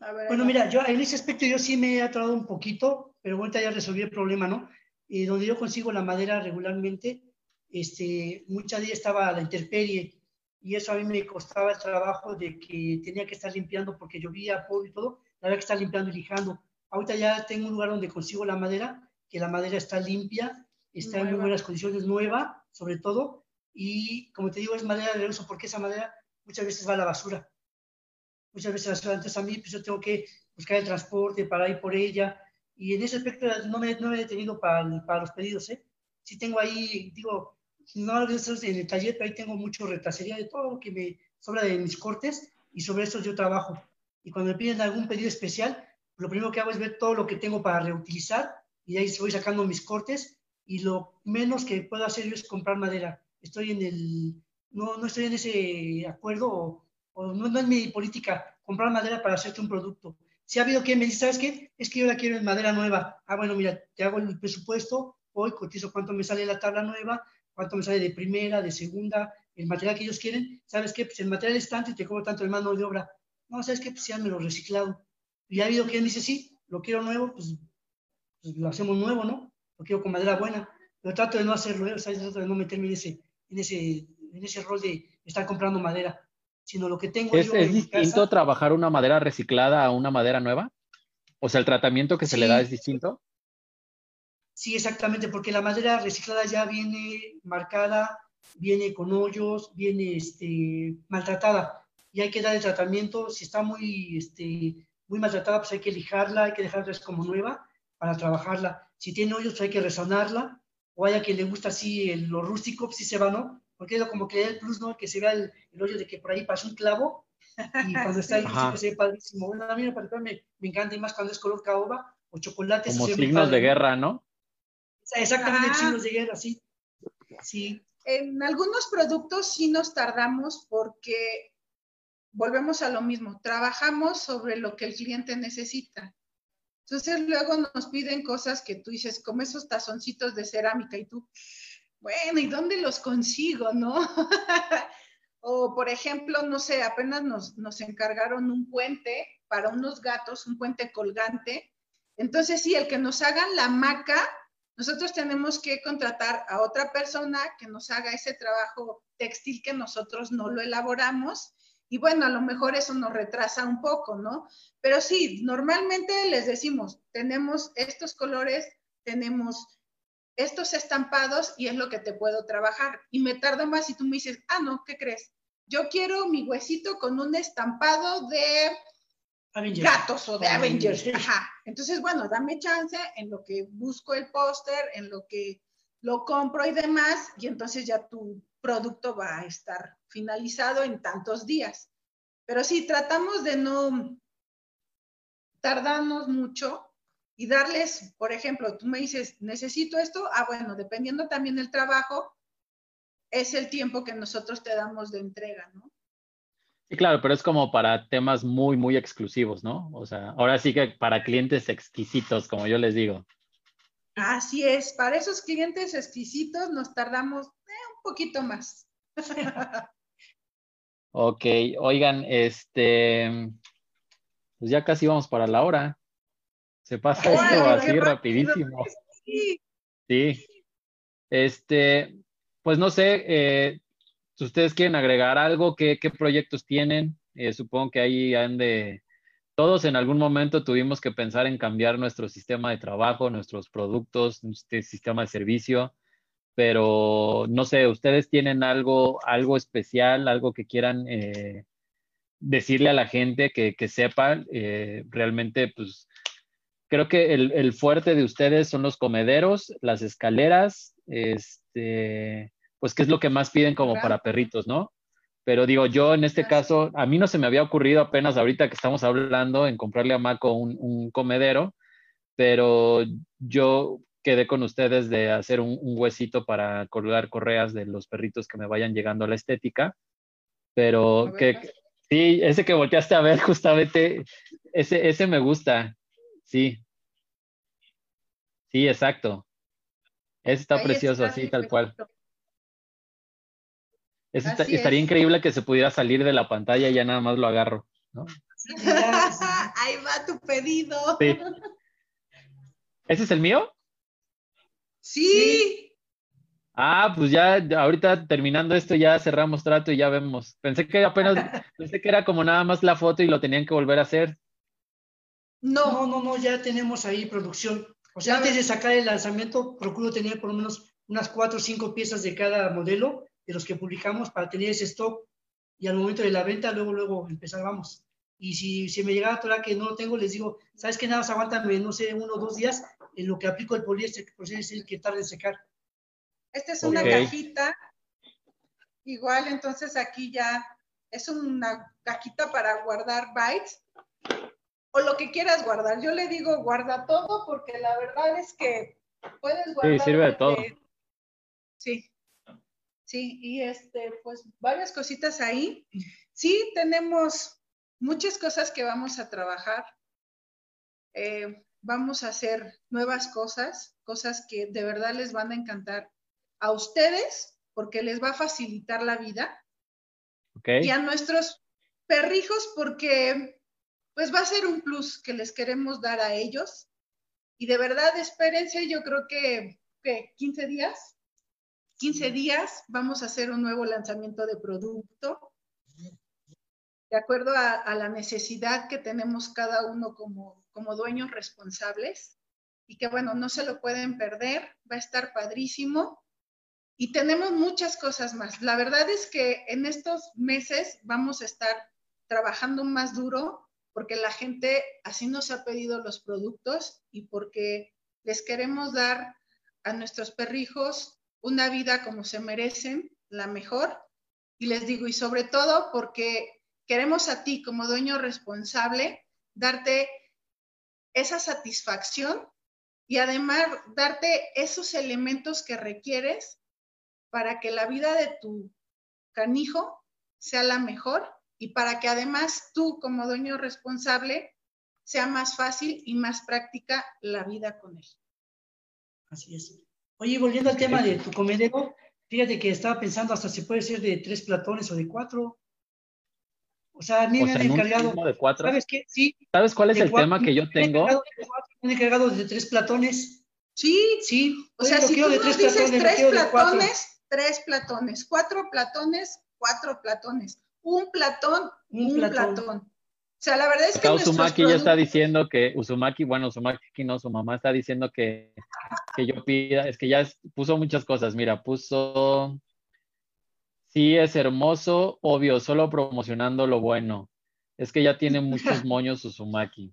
bueno, mira, yo en ese aspecto yo sí me he atorado un poquito, pero ahorita ya resolví el problema, ¿no? Y donde yo consigo la madera regularmente, este, muchas días estaba a la intemperie y eso a mí me costaba el trabajo de que tenía que estar limpiando porque llovía, polvo y todo, la verdad que estar limpiando y lijando. Ahorita ya tengo un lugar donde consigo la madera, que la madera está limpia, está en muy buenas condiciones, nueva, sobre todo, y como te digo, es madera de uso porque esa madera muchas veces va a la basura. Muchas veces antes a mí, pues yo tengo que buscar el transporte para ir por ella, y en ese aspecto no me, no me he detenido para, para los pedidos, ¿eh? Sí tengo ahí, digo, no lo en el taller, pero ahí tengo mucho retacería de todo lo que me sobra de mis cortes, y sobre eso yo trabajo. Y cuando me piden algún pedido especial, lo primero que hago es ver todo lo que tengo para reutilizar y ahí voy sacando mis cortes y lo menos que puedo hacer yo es comprar madera. Estoy en el, no, no estoy en ese acuerdo o, no, no, es mi política comprar madera para hacerte un producto. Si ha habido quien me dice, ¿sabes qué? Es que yo la quiero en madera nueva. Ah, bueno, mira, te hago el presupuesto, hoy cotizo cuánto me sale la tabla nueva, cuánto me sale de primera, de segunda, el material que ellos quieren. ¿Sabes qué? Pues el material es tanto y te cobro tanto el mano de obra. No, ¿sabes qué? Pues ya me lo reciclado. Y ha habido quien dice, sí, lo quiero nuevo, pues, pues, lo hacemos nuevo, ¿no? Lo quiero con madera buena. Pero trato de no hacerlo, ¿eh? sea, trato de no meterme en ese, en ese, en ese rol de estar comprando madera, sino lo que tengo ¿Es, yo ¿es distinto trabajar una madera reciclada a una madera nueva? O sea, el tratamiento que se le da es distinto. Sí, exactamente, porque la madera reciclada ya viene marcada, viene con hoyos, viene este, maltratada y hay que dar el tratamiento. Si está muy este, muy maltratada, pues hay que lijarla, hay que dejarla como nueva para trabajarla. Si tiene hoyos, pues hay que resonarla, o hay a quien le gusta así lo rústico, pues sí se va, ¿no? Porque es como que el plus, ¿no? Que se vea el, hoyo de que por ahí pasa un clavo, y cuando está ahí, pues, se ve padrísimo. Bueno, a mí me, me encanta, y más cuando es color caoba o chocolate. Como signos de guerra, ¿no? Exactamente, signos de guerra, sí. Sí. En algunos productos sí nos tardamos porque volvemos a lo mismo, trabajamos sobre lo que el cliente necesita. Entonces luego nos piden cosas que tú dices, como esos tazoncitos de cerámica y tú, bueno, ¿y dónde los consigo, no? o por ejemplo, no sé, apenas nos, nos encargaron un puente para unos gatos, un puente colgante. Entonces, sí, el que nos hagan la maca, nosotros tenemos que contratar a otra persona que nos haga ese trabajo textil que nosotros no lo elaboramos y bueno, a lo mejor eso nos retrasa un poco, ¿no? Pero sí, normalmente les decimos, tenemos estos colores, tenemos estos estampados y es lo que te puedo trabajar. Y me tardo más si tú me dices, ah, no, ¿qué crees? Yo quiero mi huesito con un estampado de gatos o de Avengers. Ajá. Entonces, bueno, dame chance en lo que busco el póster, en lo que lo compro y demás, y entonces ya tu producto va a estar finalizado en tantos días. Pero sí, tratamos de no tardarnos mucho y darles, por ejemplo, tú me dices, necesito esto, ah, bueno, dependiendo también del trabajo, es el tiempo que nosotros te damos de entrega, ¿no? Sí, claro, pero es como para temas muy, muy exclusivos, ¿no? O sea, ahora sí que para clientes exquisitos, como yo les digo. Así es, para esos clientes exquisitos nos tardamos eh, un poquito más. ok, oigan, este, pues ya casi vamos para la hora. Se pasa esto así rapidísimo. Sí. sí. Este, pues no sé, eh, si ustedes quieren agregar algo, ¿qué, proyectos tienen? Eh, supongo que ahí han de... Todos en algún momento tuvimos que pensar en cambiar nuestro sistema de trabajo, nuestros productos, este sistema de servicio, pero no sé, ¿ustedes tienen algo, algo especial, algo que quieran eh, decirle a la gente que, que sepa realmente, pues creo que el, el, fuerte de ustedes son los comederos, las escaleras, este, pues qué es lo que más piden como para perritos, ¿no? Pero digo, yo en este caso, a mí no se me había ocurrido apenas ahorita que estamos hablando en comprarle a Maco un, un comedero, pero yo quedé con ustedes de hacer un, un, huesito para colgar correas de los perritos que me vayan llegando a la estética. Pero que, sí, ese que volteaste a ver justamente, ese, ese me gusta. Sí. Sí, exacto. Ese está precioso, así, tal cual. estaría increíble que se pudiera salir de la pantalla y ya nada más lo agarro. ¿no? Ahí va tu pedido. Sí. ¿Ese es el mío? Sí. Ah, pues ya, ahorita terminando esto ya cerramos trato y ya vemos. Pensé que apenas, pensé que era como nada más la foto y lo tenían que volver a hacer. No, no, no, ya tenemos ahí producción. O sea, antes de sacar el lanzamiento, procuro tener por lo menos unas cuatro o cinco piezas de cada modelo de los que publicamos para tener ese stock y al momento de la venta, luego, luego empezar, vamos. Y si, si me llega a tocar que no lo tengo, les digo, ¿sabes qué? Nada más aguántame, no sé, uno o dos días en lo que aplico el poliéster, que por es el que tarda en secar. Esta es una cajita, igual, entonces aquí ya es una cajita para guardar bytes o lo que quieras guardar. Yo le digo guarda todo porque la verdad es que puedes guardar. Sí, sirve de todo. Sí. Sí, y este, pues varias cositas ahí. Sí, tenemos muchas cosas que vamos a trabajar. Eh, vamos a hacer nuevas cosas, cosas que de verdad les van a encantar a ustedes porque les va a facilitar la vida. Okay. Y a nuestros perrijos porque pues va a ser un plus que les queremos dar a ellos. Y de verdad, espérense, yo creo que, 15 días, 15 días vamos a hacer un nuevo lanzamiento de producto, de acuerdo a, la necesidad que tenemos cada uno como, como dueños responsables. Y que bueno, no se lo pueden perder, va a estar padrísimo. Y tenemos muchas cosas más. La verdad es que en estos meses vamos a estar trabajando más duro porque la gente así nos ha pedido los productos y porque les queremos dar a nuestros perrijos una vida como se merecen, la mejor. Y les digo, y sobre todo porque queremos a ti como dueño responsable darte esa satisfacción y además darte esos elementos que requieres para que la vida de tu canijo sea la mejor y para que además tú como dueño responsable sea más fácil y más práctica la vida con él. Así es. Oye, volviendo al tema de tu comedero, fíjate que estaba pensando hasta si puede ser de tres platones o de cuatro. O sea, a mí me han encargado. De cuatro. ¿Sabes qué? Sí. ¿Sabes cuál es el tema que yo tengo? Me han encargado de tres platones. Sí, sí. O sea, si tú de tres dices platones, tres platones, tres platones, cuatro platones, cuatro platones un platón, un, platón. O sea, la verdad es que. Uzumaki ya está diciendo que, Uzumaki, bueno, Uzumaki no, su mamá está diciendo que, que yo pida, es que ya puso muchas cosas. Mira, puso. Sí, es hermoso, obvio, solo promocionando lo bueno. Es que ya tiene muchos moños Uzumaki.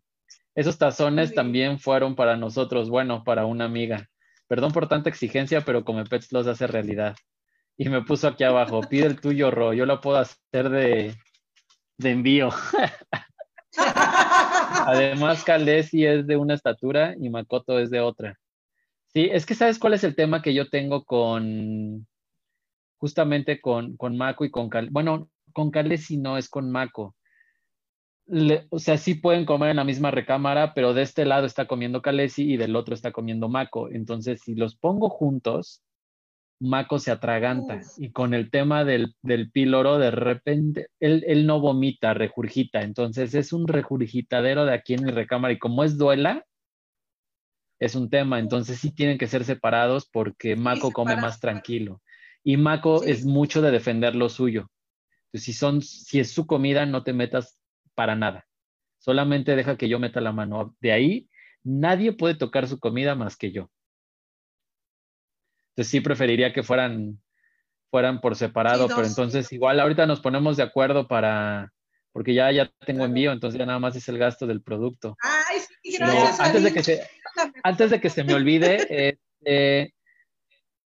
Esos tazones también fueron para nosotros, bueno, para una amiga. Perdón por tanta exigencia, pero como Pets los hace realidad y me puso aquí abajo, pide el tuyo, Ro, yo lo puedo hacer de, envío. Además, Calesi es de una estatura y Makoto es de otra. Sí, es que sabes cuál es el tema que yo tengo con, justamente con, con Mako y con Cal, bueno, con Calesi no, es con Mako. o sea, sí pueden comer en la misma recámara, pero de este lado está comiendo Calesi y del otro está comiendo Mako. Entonces, si los pongo juntos, Mako se atraganta y con el tema del, del píloro, de repente, él, no vomita, regurgita, entonces es un regurgitadero de aquí en mi recámara y como es duela, es un tema, entonces sí tienen que ser separados porque Mako come más tranquilo. Y Mako es mucho de defender lo suyo. si, son, si es su comida, no te metas para nada. Solamente deja que yo meta la mano. De ahí, nadie puede tocar su comida más que yo. Entonces sí preferiría que fueran, fueran por separado, pero entonces igual ahorita nos ponemos de acuerdo para, porque ya, ya tengo envío, entonces ya nada más es el gasto del producto. Ay, sí, gracias. antes, de que se, antes de que se me olvide, eh,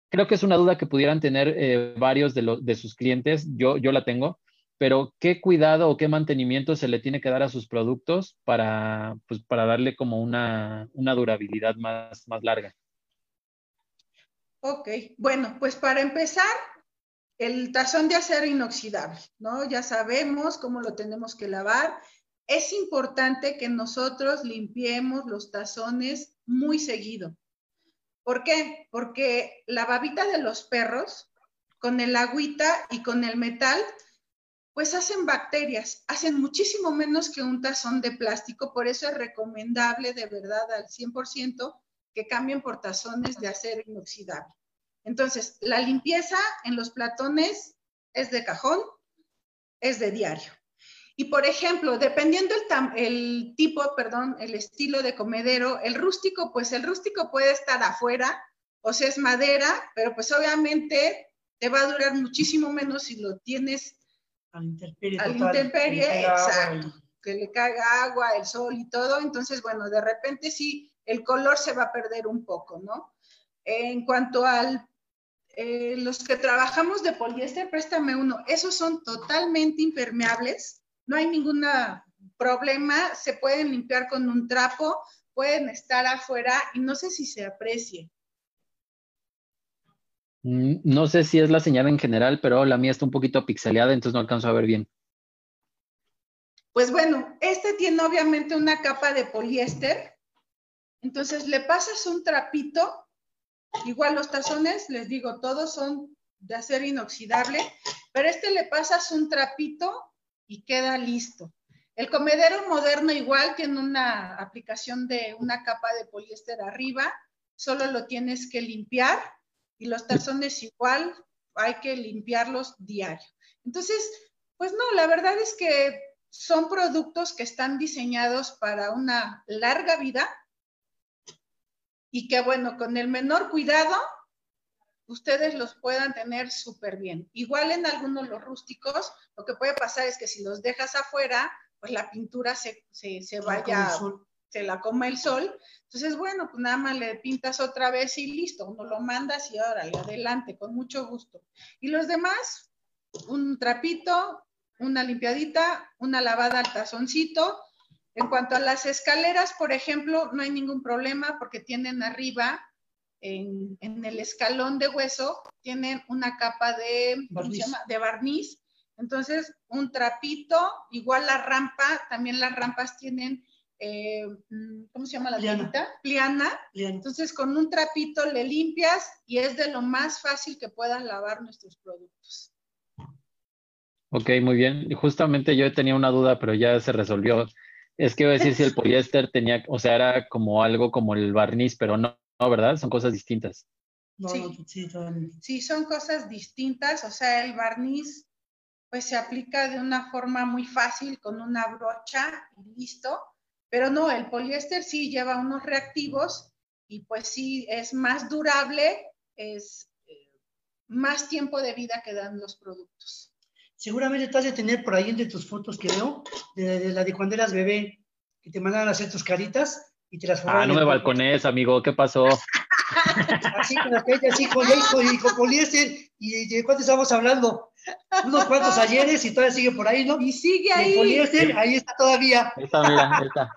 creo que es una duda que pudieran tener eh, varios de, de sus clientes, yo, yo la tengo, pero ¿qué cuidado o qué mantenimiento se le tiene que dar a sus productos para, pues, para darle como una, una durabilidad más, más larga? Ok, bueno, pues para empezar, el tazón de acero inoxidable, ¿no? Ya sabemos cómo lo tenemos que lavar. Es importante que nosotros limpiemos los tazones muy seguido. ¿Por qué? Porque la babita de los perros, con el agüita y con el metal, pues hacen bacterias, hacen muchísimo menos que un tazón de plástico, por eso es recomendable de verdad al 100% que cambien por tazones de acero inoxidable. Entonces, la limpieza en los platones es de cajón, es de diario. Y por ejemplo, dependiendo el, el, tipo, perdón, el estilo de comedero, el rústico, pues el rústico puede estar afuera, o sea, es madera, pero pues obviamente te va a durar muchísimo menos si lo tienes al intemperie. Al intemperie, exacto. Que le caiga agua, el sol y todo. Entonces, bueno, de repente sí, el color se va a perder un poco, ¿no? En cuanto al eh, los que trabajamos de poliéster, préstame uno, esos son totalmente impermeables, no hay ningún problema, se pueden limpiar con un trapo, pueden estar afuera y no sé si se aprecie. Mm, no sé si es la señal en general, pero la mía está un poquito pixeleada, entonces no alcanzo a ver bien. Pues bueno, este tiene obviamente una capa de poliéster. Entonces le pasas un trapito Igual los tazones, les digo, todos son de acero inoxidable, pero este le pasas un trapito y queda listo. El comedero moderno igual tiene una aplicación de una capa de poliéster arriba, solo lo tienes que limpiar y los tazones igual hay que limpiarlos diario. Entonces, pues no, la verdad es que son productos que están diseñados para una larga vida y que bueno, con el menor cuidado, ustedes los puedan tener súper bien. Igual en algunos los rústicos, lo que puede pasar es que si los dejas afuera, pues la pintura se, se, vaya, se la coma el sol. Entonces, bueno, pues nada más le pintas otra vez y listo, uno lo mandas y ahora adelante, con mucho gusto. Y los demás, un trapito, una limpiadita, una lavada al tazoncito, en cuanto a las escaleras, por ejemplo, no hay ningún problema porque tienen arriba, en, el escalón de hueso, tienen una capa de barniz. de barniz. Entonces, un trapito, igual la rampa, también las rampas tienen, eh, ¿cómo se llama la pliana. Pliana. Entonces, con un trapito le limpias y es de lo más fácil que puedan lavar nuestros productos. Ok, muy bien. Justamente yo tenía una duda, pero ya se resolvió. Es que iba a decir si el poliéster tenía, o sea, era como algo como el barniz, pero no, no ¿verdad? Son cosas distintas. sí, sí, sí, son cosas distintas. O sea, el barniz pues se aplica de una forma muy fácil con una brocha y listo. Pero no, el poliéster sí lleva unos reactivos y pues sí es más durable, es eh, más tiempo de vida que dan los productos. Seguramente tú has de tener por ahí entre tus fotos que veo, de, la de cuando eras bebé, que te mandaban a hacer tus caritas y te las Ah, no me balcones, amigo, ¿qué pasó? así con aquella, así con, y con poliéster, y de cuánto estamos hablando, unos cuantos ayeres y todavía sigue por ahí, ¿no? Y sigue ahí. el poliéster, ahí está todavía. Ahí está, mira, ahí está.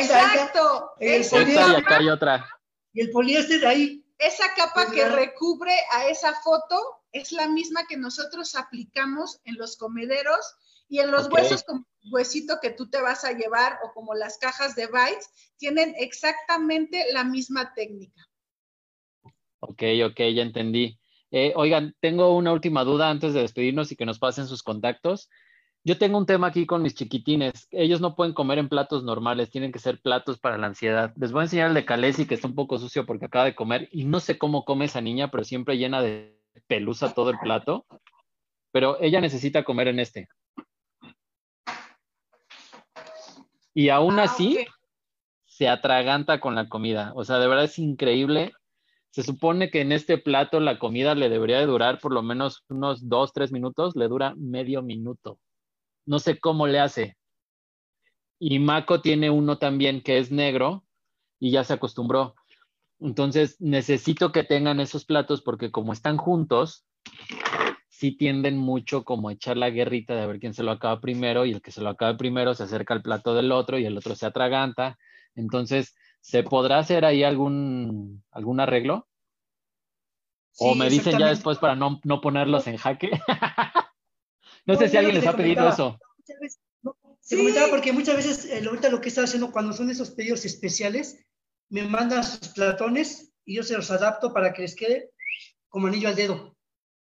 Exacto. El poliéster, y acá hay otra. Y el poliéster ahí. Esa capa que recubre a esa foto es la misma que nosotros aplicamos en los comederos y en los huesos como huesito que tú te vas a llevar o como las cajas de bytes, tienen exactamente la misma técnica. Ok, ok, ya entendí. Eh, oigan, tengo una última duda antes de despedirnos y que nos pasen sus contactos. Yo tengo un tema aquí con mis chiquitines. Ellos no pueden comer en platos normales, tienen que ser platos para la ansiedad. Les voy a enseñar el de Calesi, que está un poco sucio porque acaba de comer y no sé cómo come esa niña, pero siempre llena de pelusa todo el plato, pero ella necesita comer en este. Y aún Ah, así, se atraganta con la comida. O sea, de verdad es increíble. Se supone que en este plato la comida le debería de durar por lo menos unos dos, tres minutos. Le dura medio minuto. No sé cómo le hace. Y Mako tiene uno también que es negro y ya se acostumbró. Entonces, necesito que tengan esos platos porque como están juntos, sí tienden mucho como a echar la guerrita de a ver quién se lo acaba primero y el que se lo acaba primero se acerca al plato del otro y el otro se atraganta. Entonces, ¿se podrá hacer ahí algún, algún arreglo? o me dicen ya después para no, no ponerlos en jaque. no No, sé si alguien lo les ha pedido eso. Muchas veces- no, te Sí. comentaba porque muchas veces eh, ahorita lo que está haciendo cuando son esos pedidos especiales, me mandan sus platones y yo se los adapto para que les quede como anillo al dedo.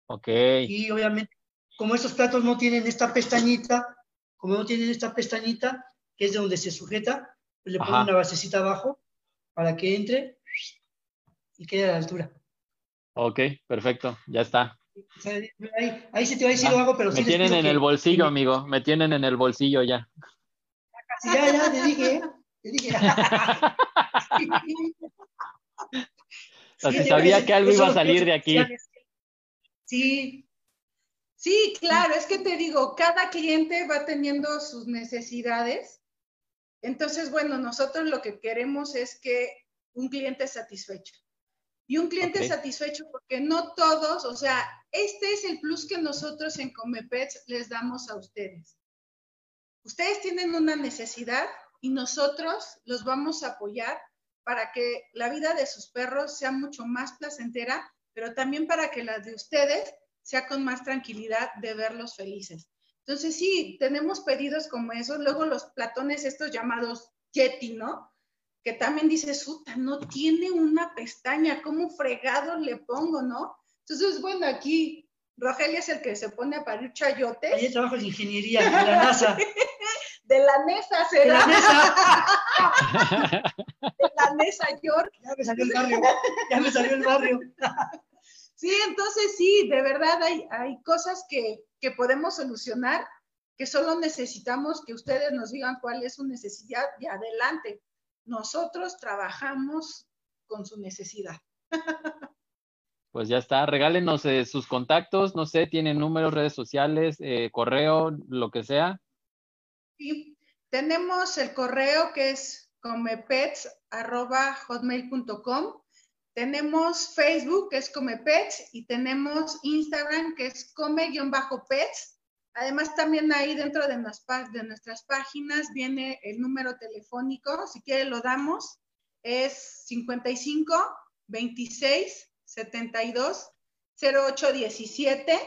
Ok, Y obviamente, como estos platos no tienen esta pestañita, como no tienen esta pestañita, que es de donde se sujeta, pues le pongo una basecita abajo para que entre y quede a la altura. ok, perfecto, ya está. O sea, ahí, ahí sí te voy a decir Ya, lo hago, pero sí Me tienen en que- el bolsillo, me- amigo. Me tienen en el bolsillo ya. Sí, ya, ya, te dije, ¿eh? te dije. O sea, si Sí, sabía sí, que algo iba a salir de aquí. Sí, Sí, claro, es que te digo, cada cliente va teniendo sus necesidades. Entonces, bueno, nosotros lo que queremos es que un cliente satisfecho. Y un cliente satisfecho porque no todos, o sea, este es el plus que nosotros en Comepets les damos a ustedes. Ustedes tienen una necesidad y nosotros los vamos a apoyar para que la vida de sus perros sea mucho más placentera, pero también para que la de ustedes sea con más tranquilidad de verlos felices. Entonces, sí, tenemos pedidos como esos, luego los platones estos llamados Yeti, ¿no? Que también dices, puta, no tiene una pestaña, ¿cómo fregado le pongo, no? Entonces, bueno, aquí Rogelio es el que se pone a parir chayotes. ahí trabajo de ingeniería en la NASA. De la Nesa De será, la NASA. de la Nesa York. Ya me salió el barrio. Ya me salió el barrio. Sí, entonces sí, de verdad hay, hay cosas que, que podemos solucionar, que solo necesitamos que ustedes nos digan cuál es su necesidad y adelante. Nosotros trabajamos con su necesidad. Pues ya está. Regálenos eh, sus contactos. No sé, tienen números, redes sociales, eh, correo, lo que sea. Sí, tenemos el correo que es comepets.hotmail.com. Tenemos Facebook, que es Comepets, y tenemos Instagram, que es come-pets. Además, también ahí dentro de, nuestras páginas viene el número telefónico, si quiere lo damos, es 55 26 72 08 17.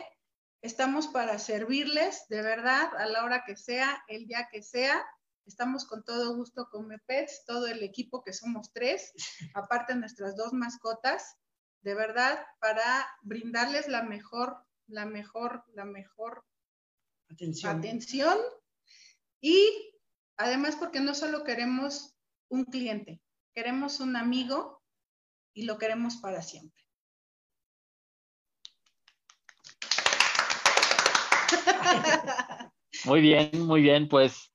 Estamos para servirles, de verdad, a la hora que sea, el día que sea. Estamos con todo gusto con Mepets, todo el equipo que somos tres, aparte nuestras dos mascotas, de verdad, para brindarles la mejor, la mejor, la mejor Atención. atención y además porque no solo queremos un cliente, queremos un amigo y lo queremos para siempre. Muy bien, muy bien. Pues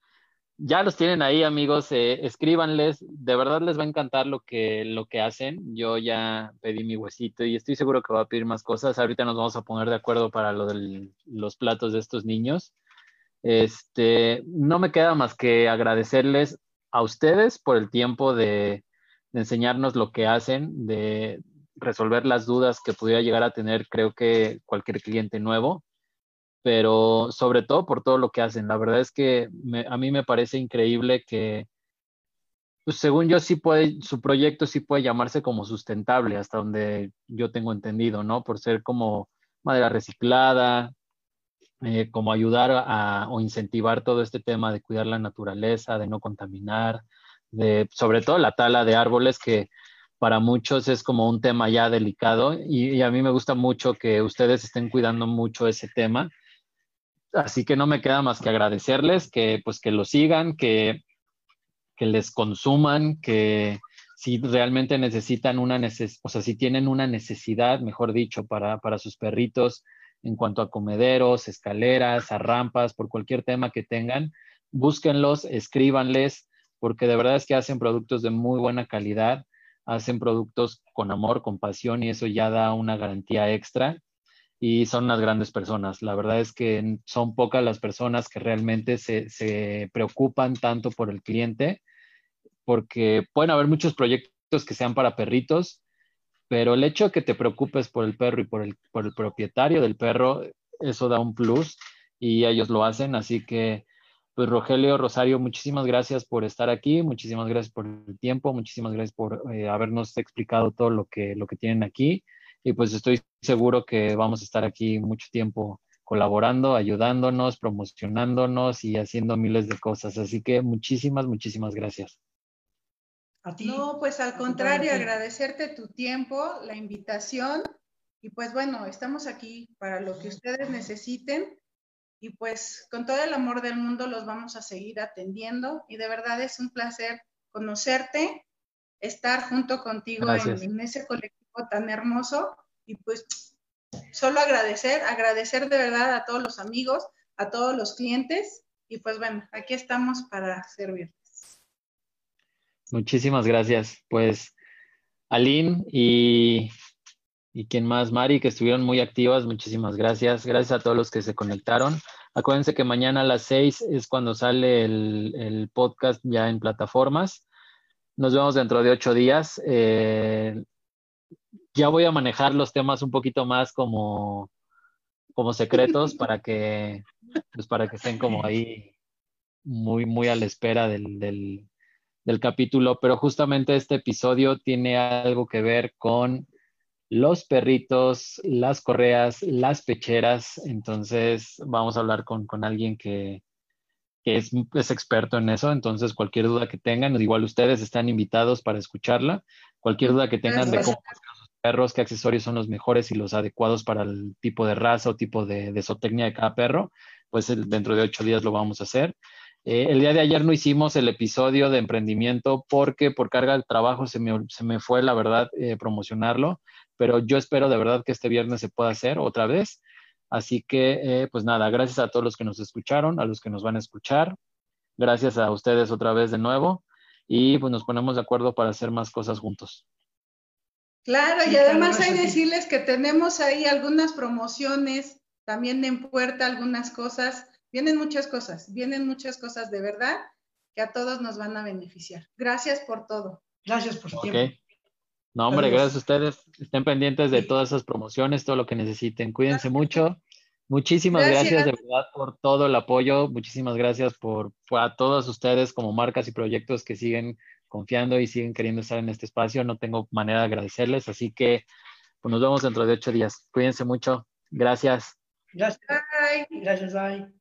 ya los tienen ahí, amigos. eh, escríbanles. De verdad les va a encantar lo que, lo que hacen. Yo ya pedí mi huesito y estoy seguro que va a pedir más cosas. Ahorita nos vamos a poner de acuerdo para lo de los platos de estos niños. Este, no me queda más que agradecerles a ustedes por el tiempo de, de enseñarnos lo que hacen, de resolver las dudas que pudiera llegar a tener, creo que cualquier cliente nuevo pero sobre todo por todo lo que hacen. La verdad es que me- a mí me parece increíble que, pues según yo, sí puede, su proyecto sí puede llamarse como sustentable, hasta donde yo tengo entendido, ¿no? Por ser como madera reciclada, eh, como ayudar a, o incentivar todo este tema de cuidar la naturaleza, de no contaminar, de sobre todo la tala de árboles que para muchos es como un tema ya delicado y, y a mí me gusta mucho que ustedes estén cuidando mucho ese tema. Así que no me queda más que agradecerles, que pues que lo sigan, que, que les consuman, que si realmente necesitan una necesidad, o sea, si tienen una necesidad, mejor dicho, para, para sus perritos en cuanto a comederos, escaleras, a rampas, por cualquier tema que tengan, búsquenlos, escríbanles, porque de verdad es que hacen productos de muy buena calidad, hacen productos con amor, con pasión y eso ya da una garantía extra y son unas grandes personas. La verdad es que son pocas las personas que realmente se, se preocupan tanto por el cliente, porque pueden haber muchos proyectos que sean para perritos, pero el hecho de que te preocupes por el perro y por el, por el propietario del perro, eso da un plus y ellos lo hacen, así que pues Rogelio, Rosario, muchísimas gracias por estar aquí, muchísimas gracias por el tiempo, muchísimas gracias por eh, habernos explicado todo lo que, lo que tienen aquí y pues estoy seguro que vamos a estar aquí mucho tiempo colaborando, ayudándonos, promocionándonos y haciendo miles de cosas. Así que muchísimas, muchísimas gracias. A ti. No, pues al contrario, agradecerte tu tiempo, la invitación y pues bueno, estamos aquí para lo que ustedes necesiten y pues con todo el amor del mundo los vamos a seguir atendiendo y de verdad es un placer conocerte, estar junto contigo en, ese colectivo tan hermoso y pues solo agradecer, agradecer de verdad a todos los amigos, a todos los clientes y pues bueno, aquí estamos para servirles. Muchísimas gracias. Pues Aline y y quien más, Mari, que estuvieron muy activas, muchísimas gracias. Gracias a todos los que se conectaron. Acuérdense que mañana a las seis es cuando sale el, podcast ya en plataformas. Nos vemos dentro de ocho días. Eh, ya voy a manejar los temas un poquito más como, como secretos para que, pues para que estén como ahí muy, muy a la espera del, del capítulo. Pero justamente este episodio tiene algo que ver con los perritos, las correas, las pecheras. Entonces vamos a hablar con, alguien que, es, experto en eso. Entonces cualquier duda que tengan, igual ustedes están invitados para escucharla. Cualquier duda que tengan de cómo perros, qué accesorios son los mejores y los adecuados para el tipo de raza o tipo de, de zootecnia de cada perro, pues dentro de ocho días lo vamos a hacer. Eh, el día de ayer no hicimos el episodio de emprendimiento porque por carga de trabajo se me, fue, la verdad, eh, promocionarlo, pero yo espero de verdad que este viernes se pueda hacer otra vez. Así que, eh, pues nada, gracias a todos los que nos escucharon, a los que nos van a escuchar. Gracias a ustedes otra vez de nuevo y pues nos ponemos de acuerdo para hacer más cosas juntos. Claro, y además hay decirles que tenemos ahí algunas promociones, también en puerta algunas cosas Vienen muchas cosas, vienen muchas cosas de verdad que a todos nos van a beneficiar. Gracias por todo. Gracias por su tiempo. No, hombre, gracias a ustedes. Estén pendientes de todas esas promociones, todo lo que necesiten. Cuídense mucho. Muchísimas gracias. de verdad por todo el apoyo. Muchísimas gracias por, a todos ustedes como marcas y proyectos que siguen confiando y siguen queriendo estar en este espacio. No tengo manera de agradecerles, así que pues nos vemos dentro de ocho días. Cuídense mucho. Gracias. Gracias. Gracias. Bye.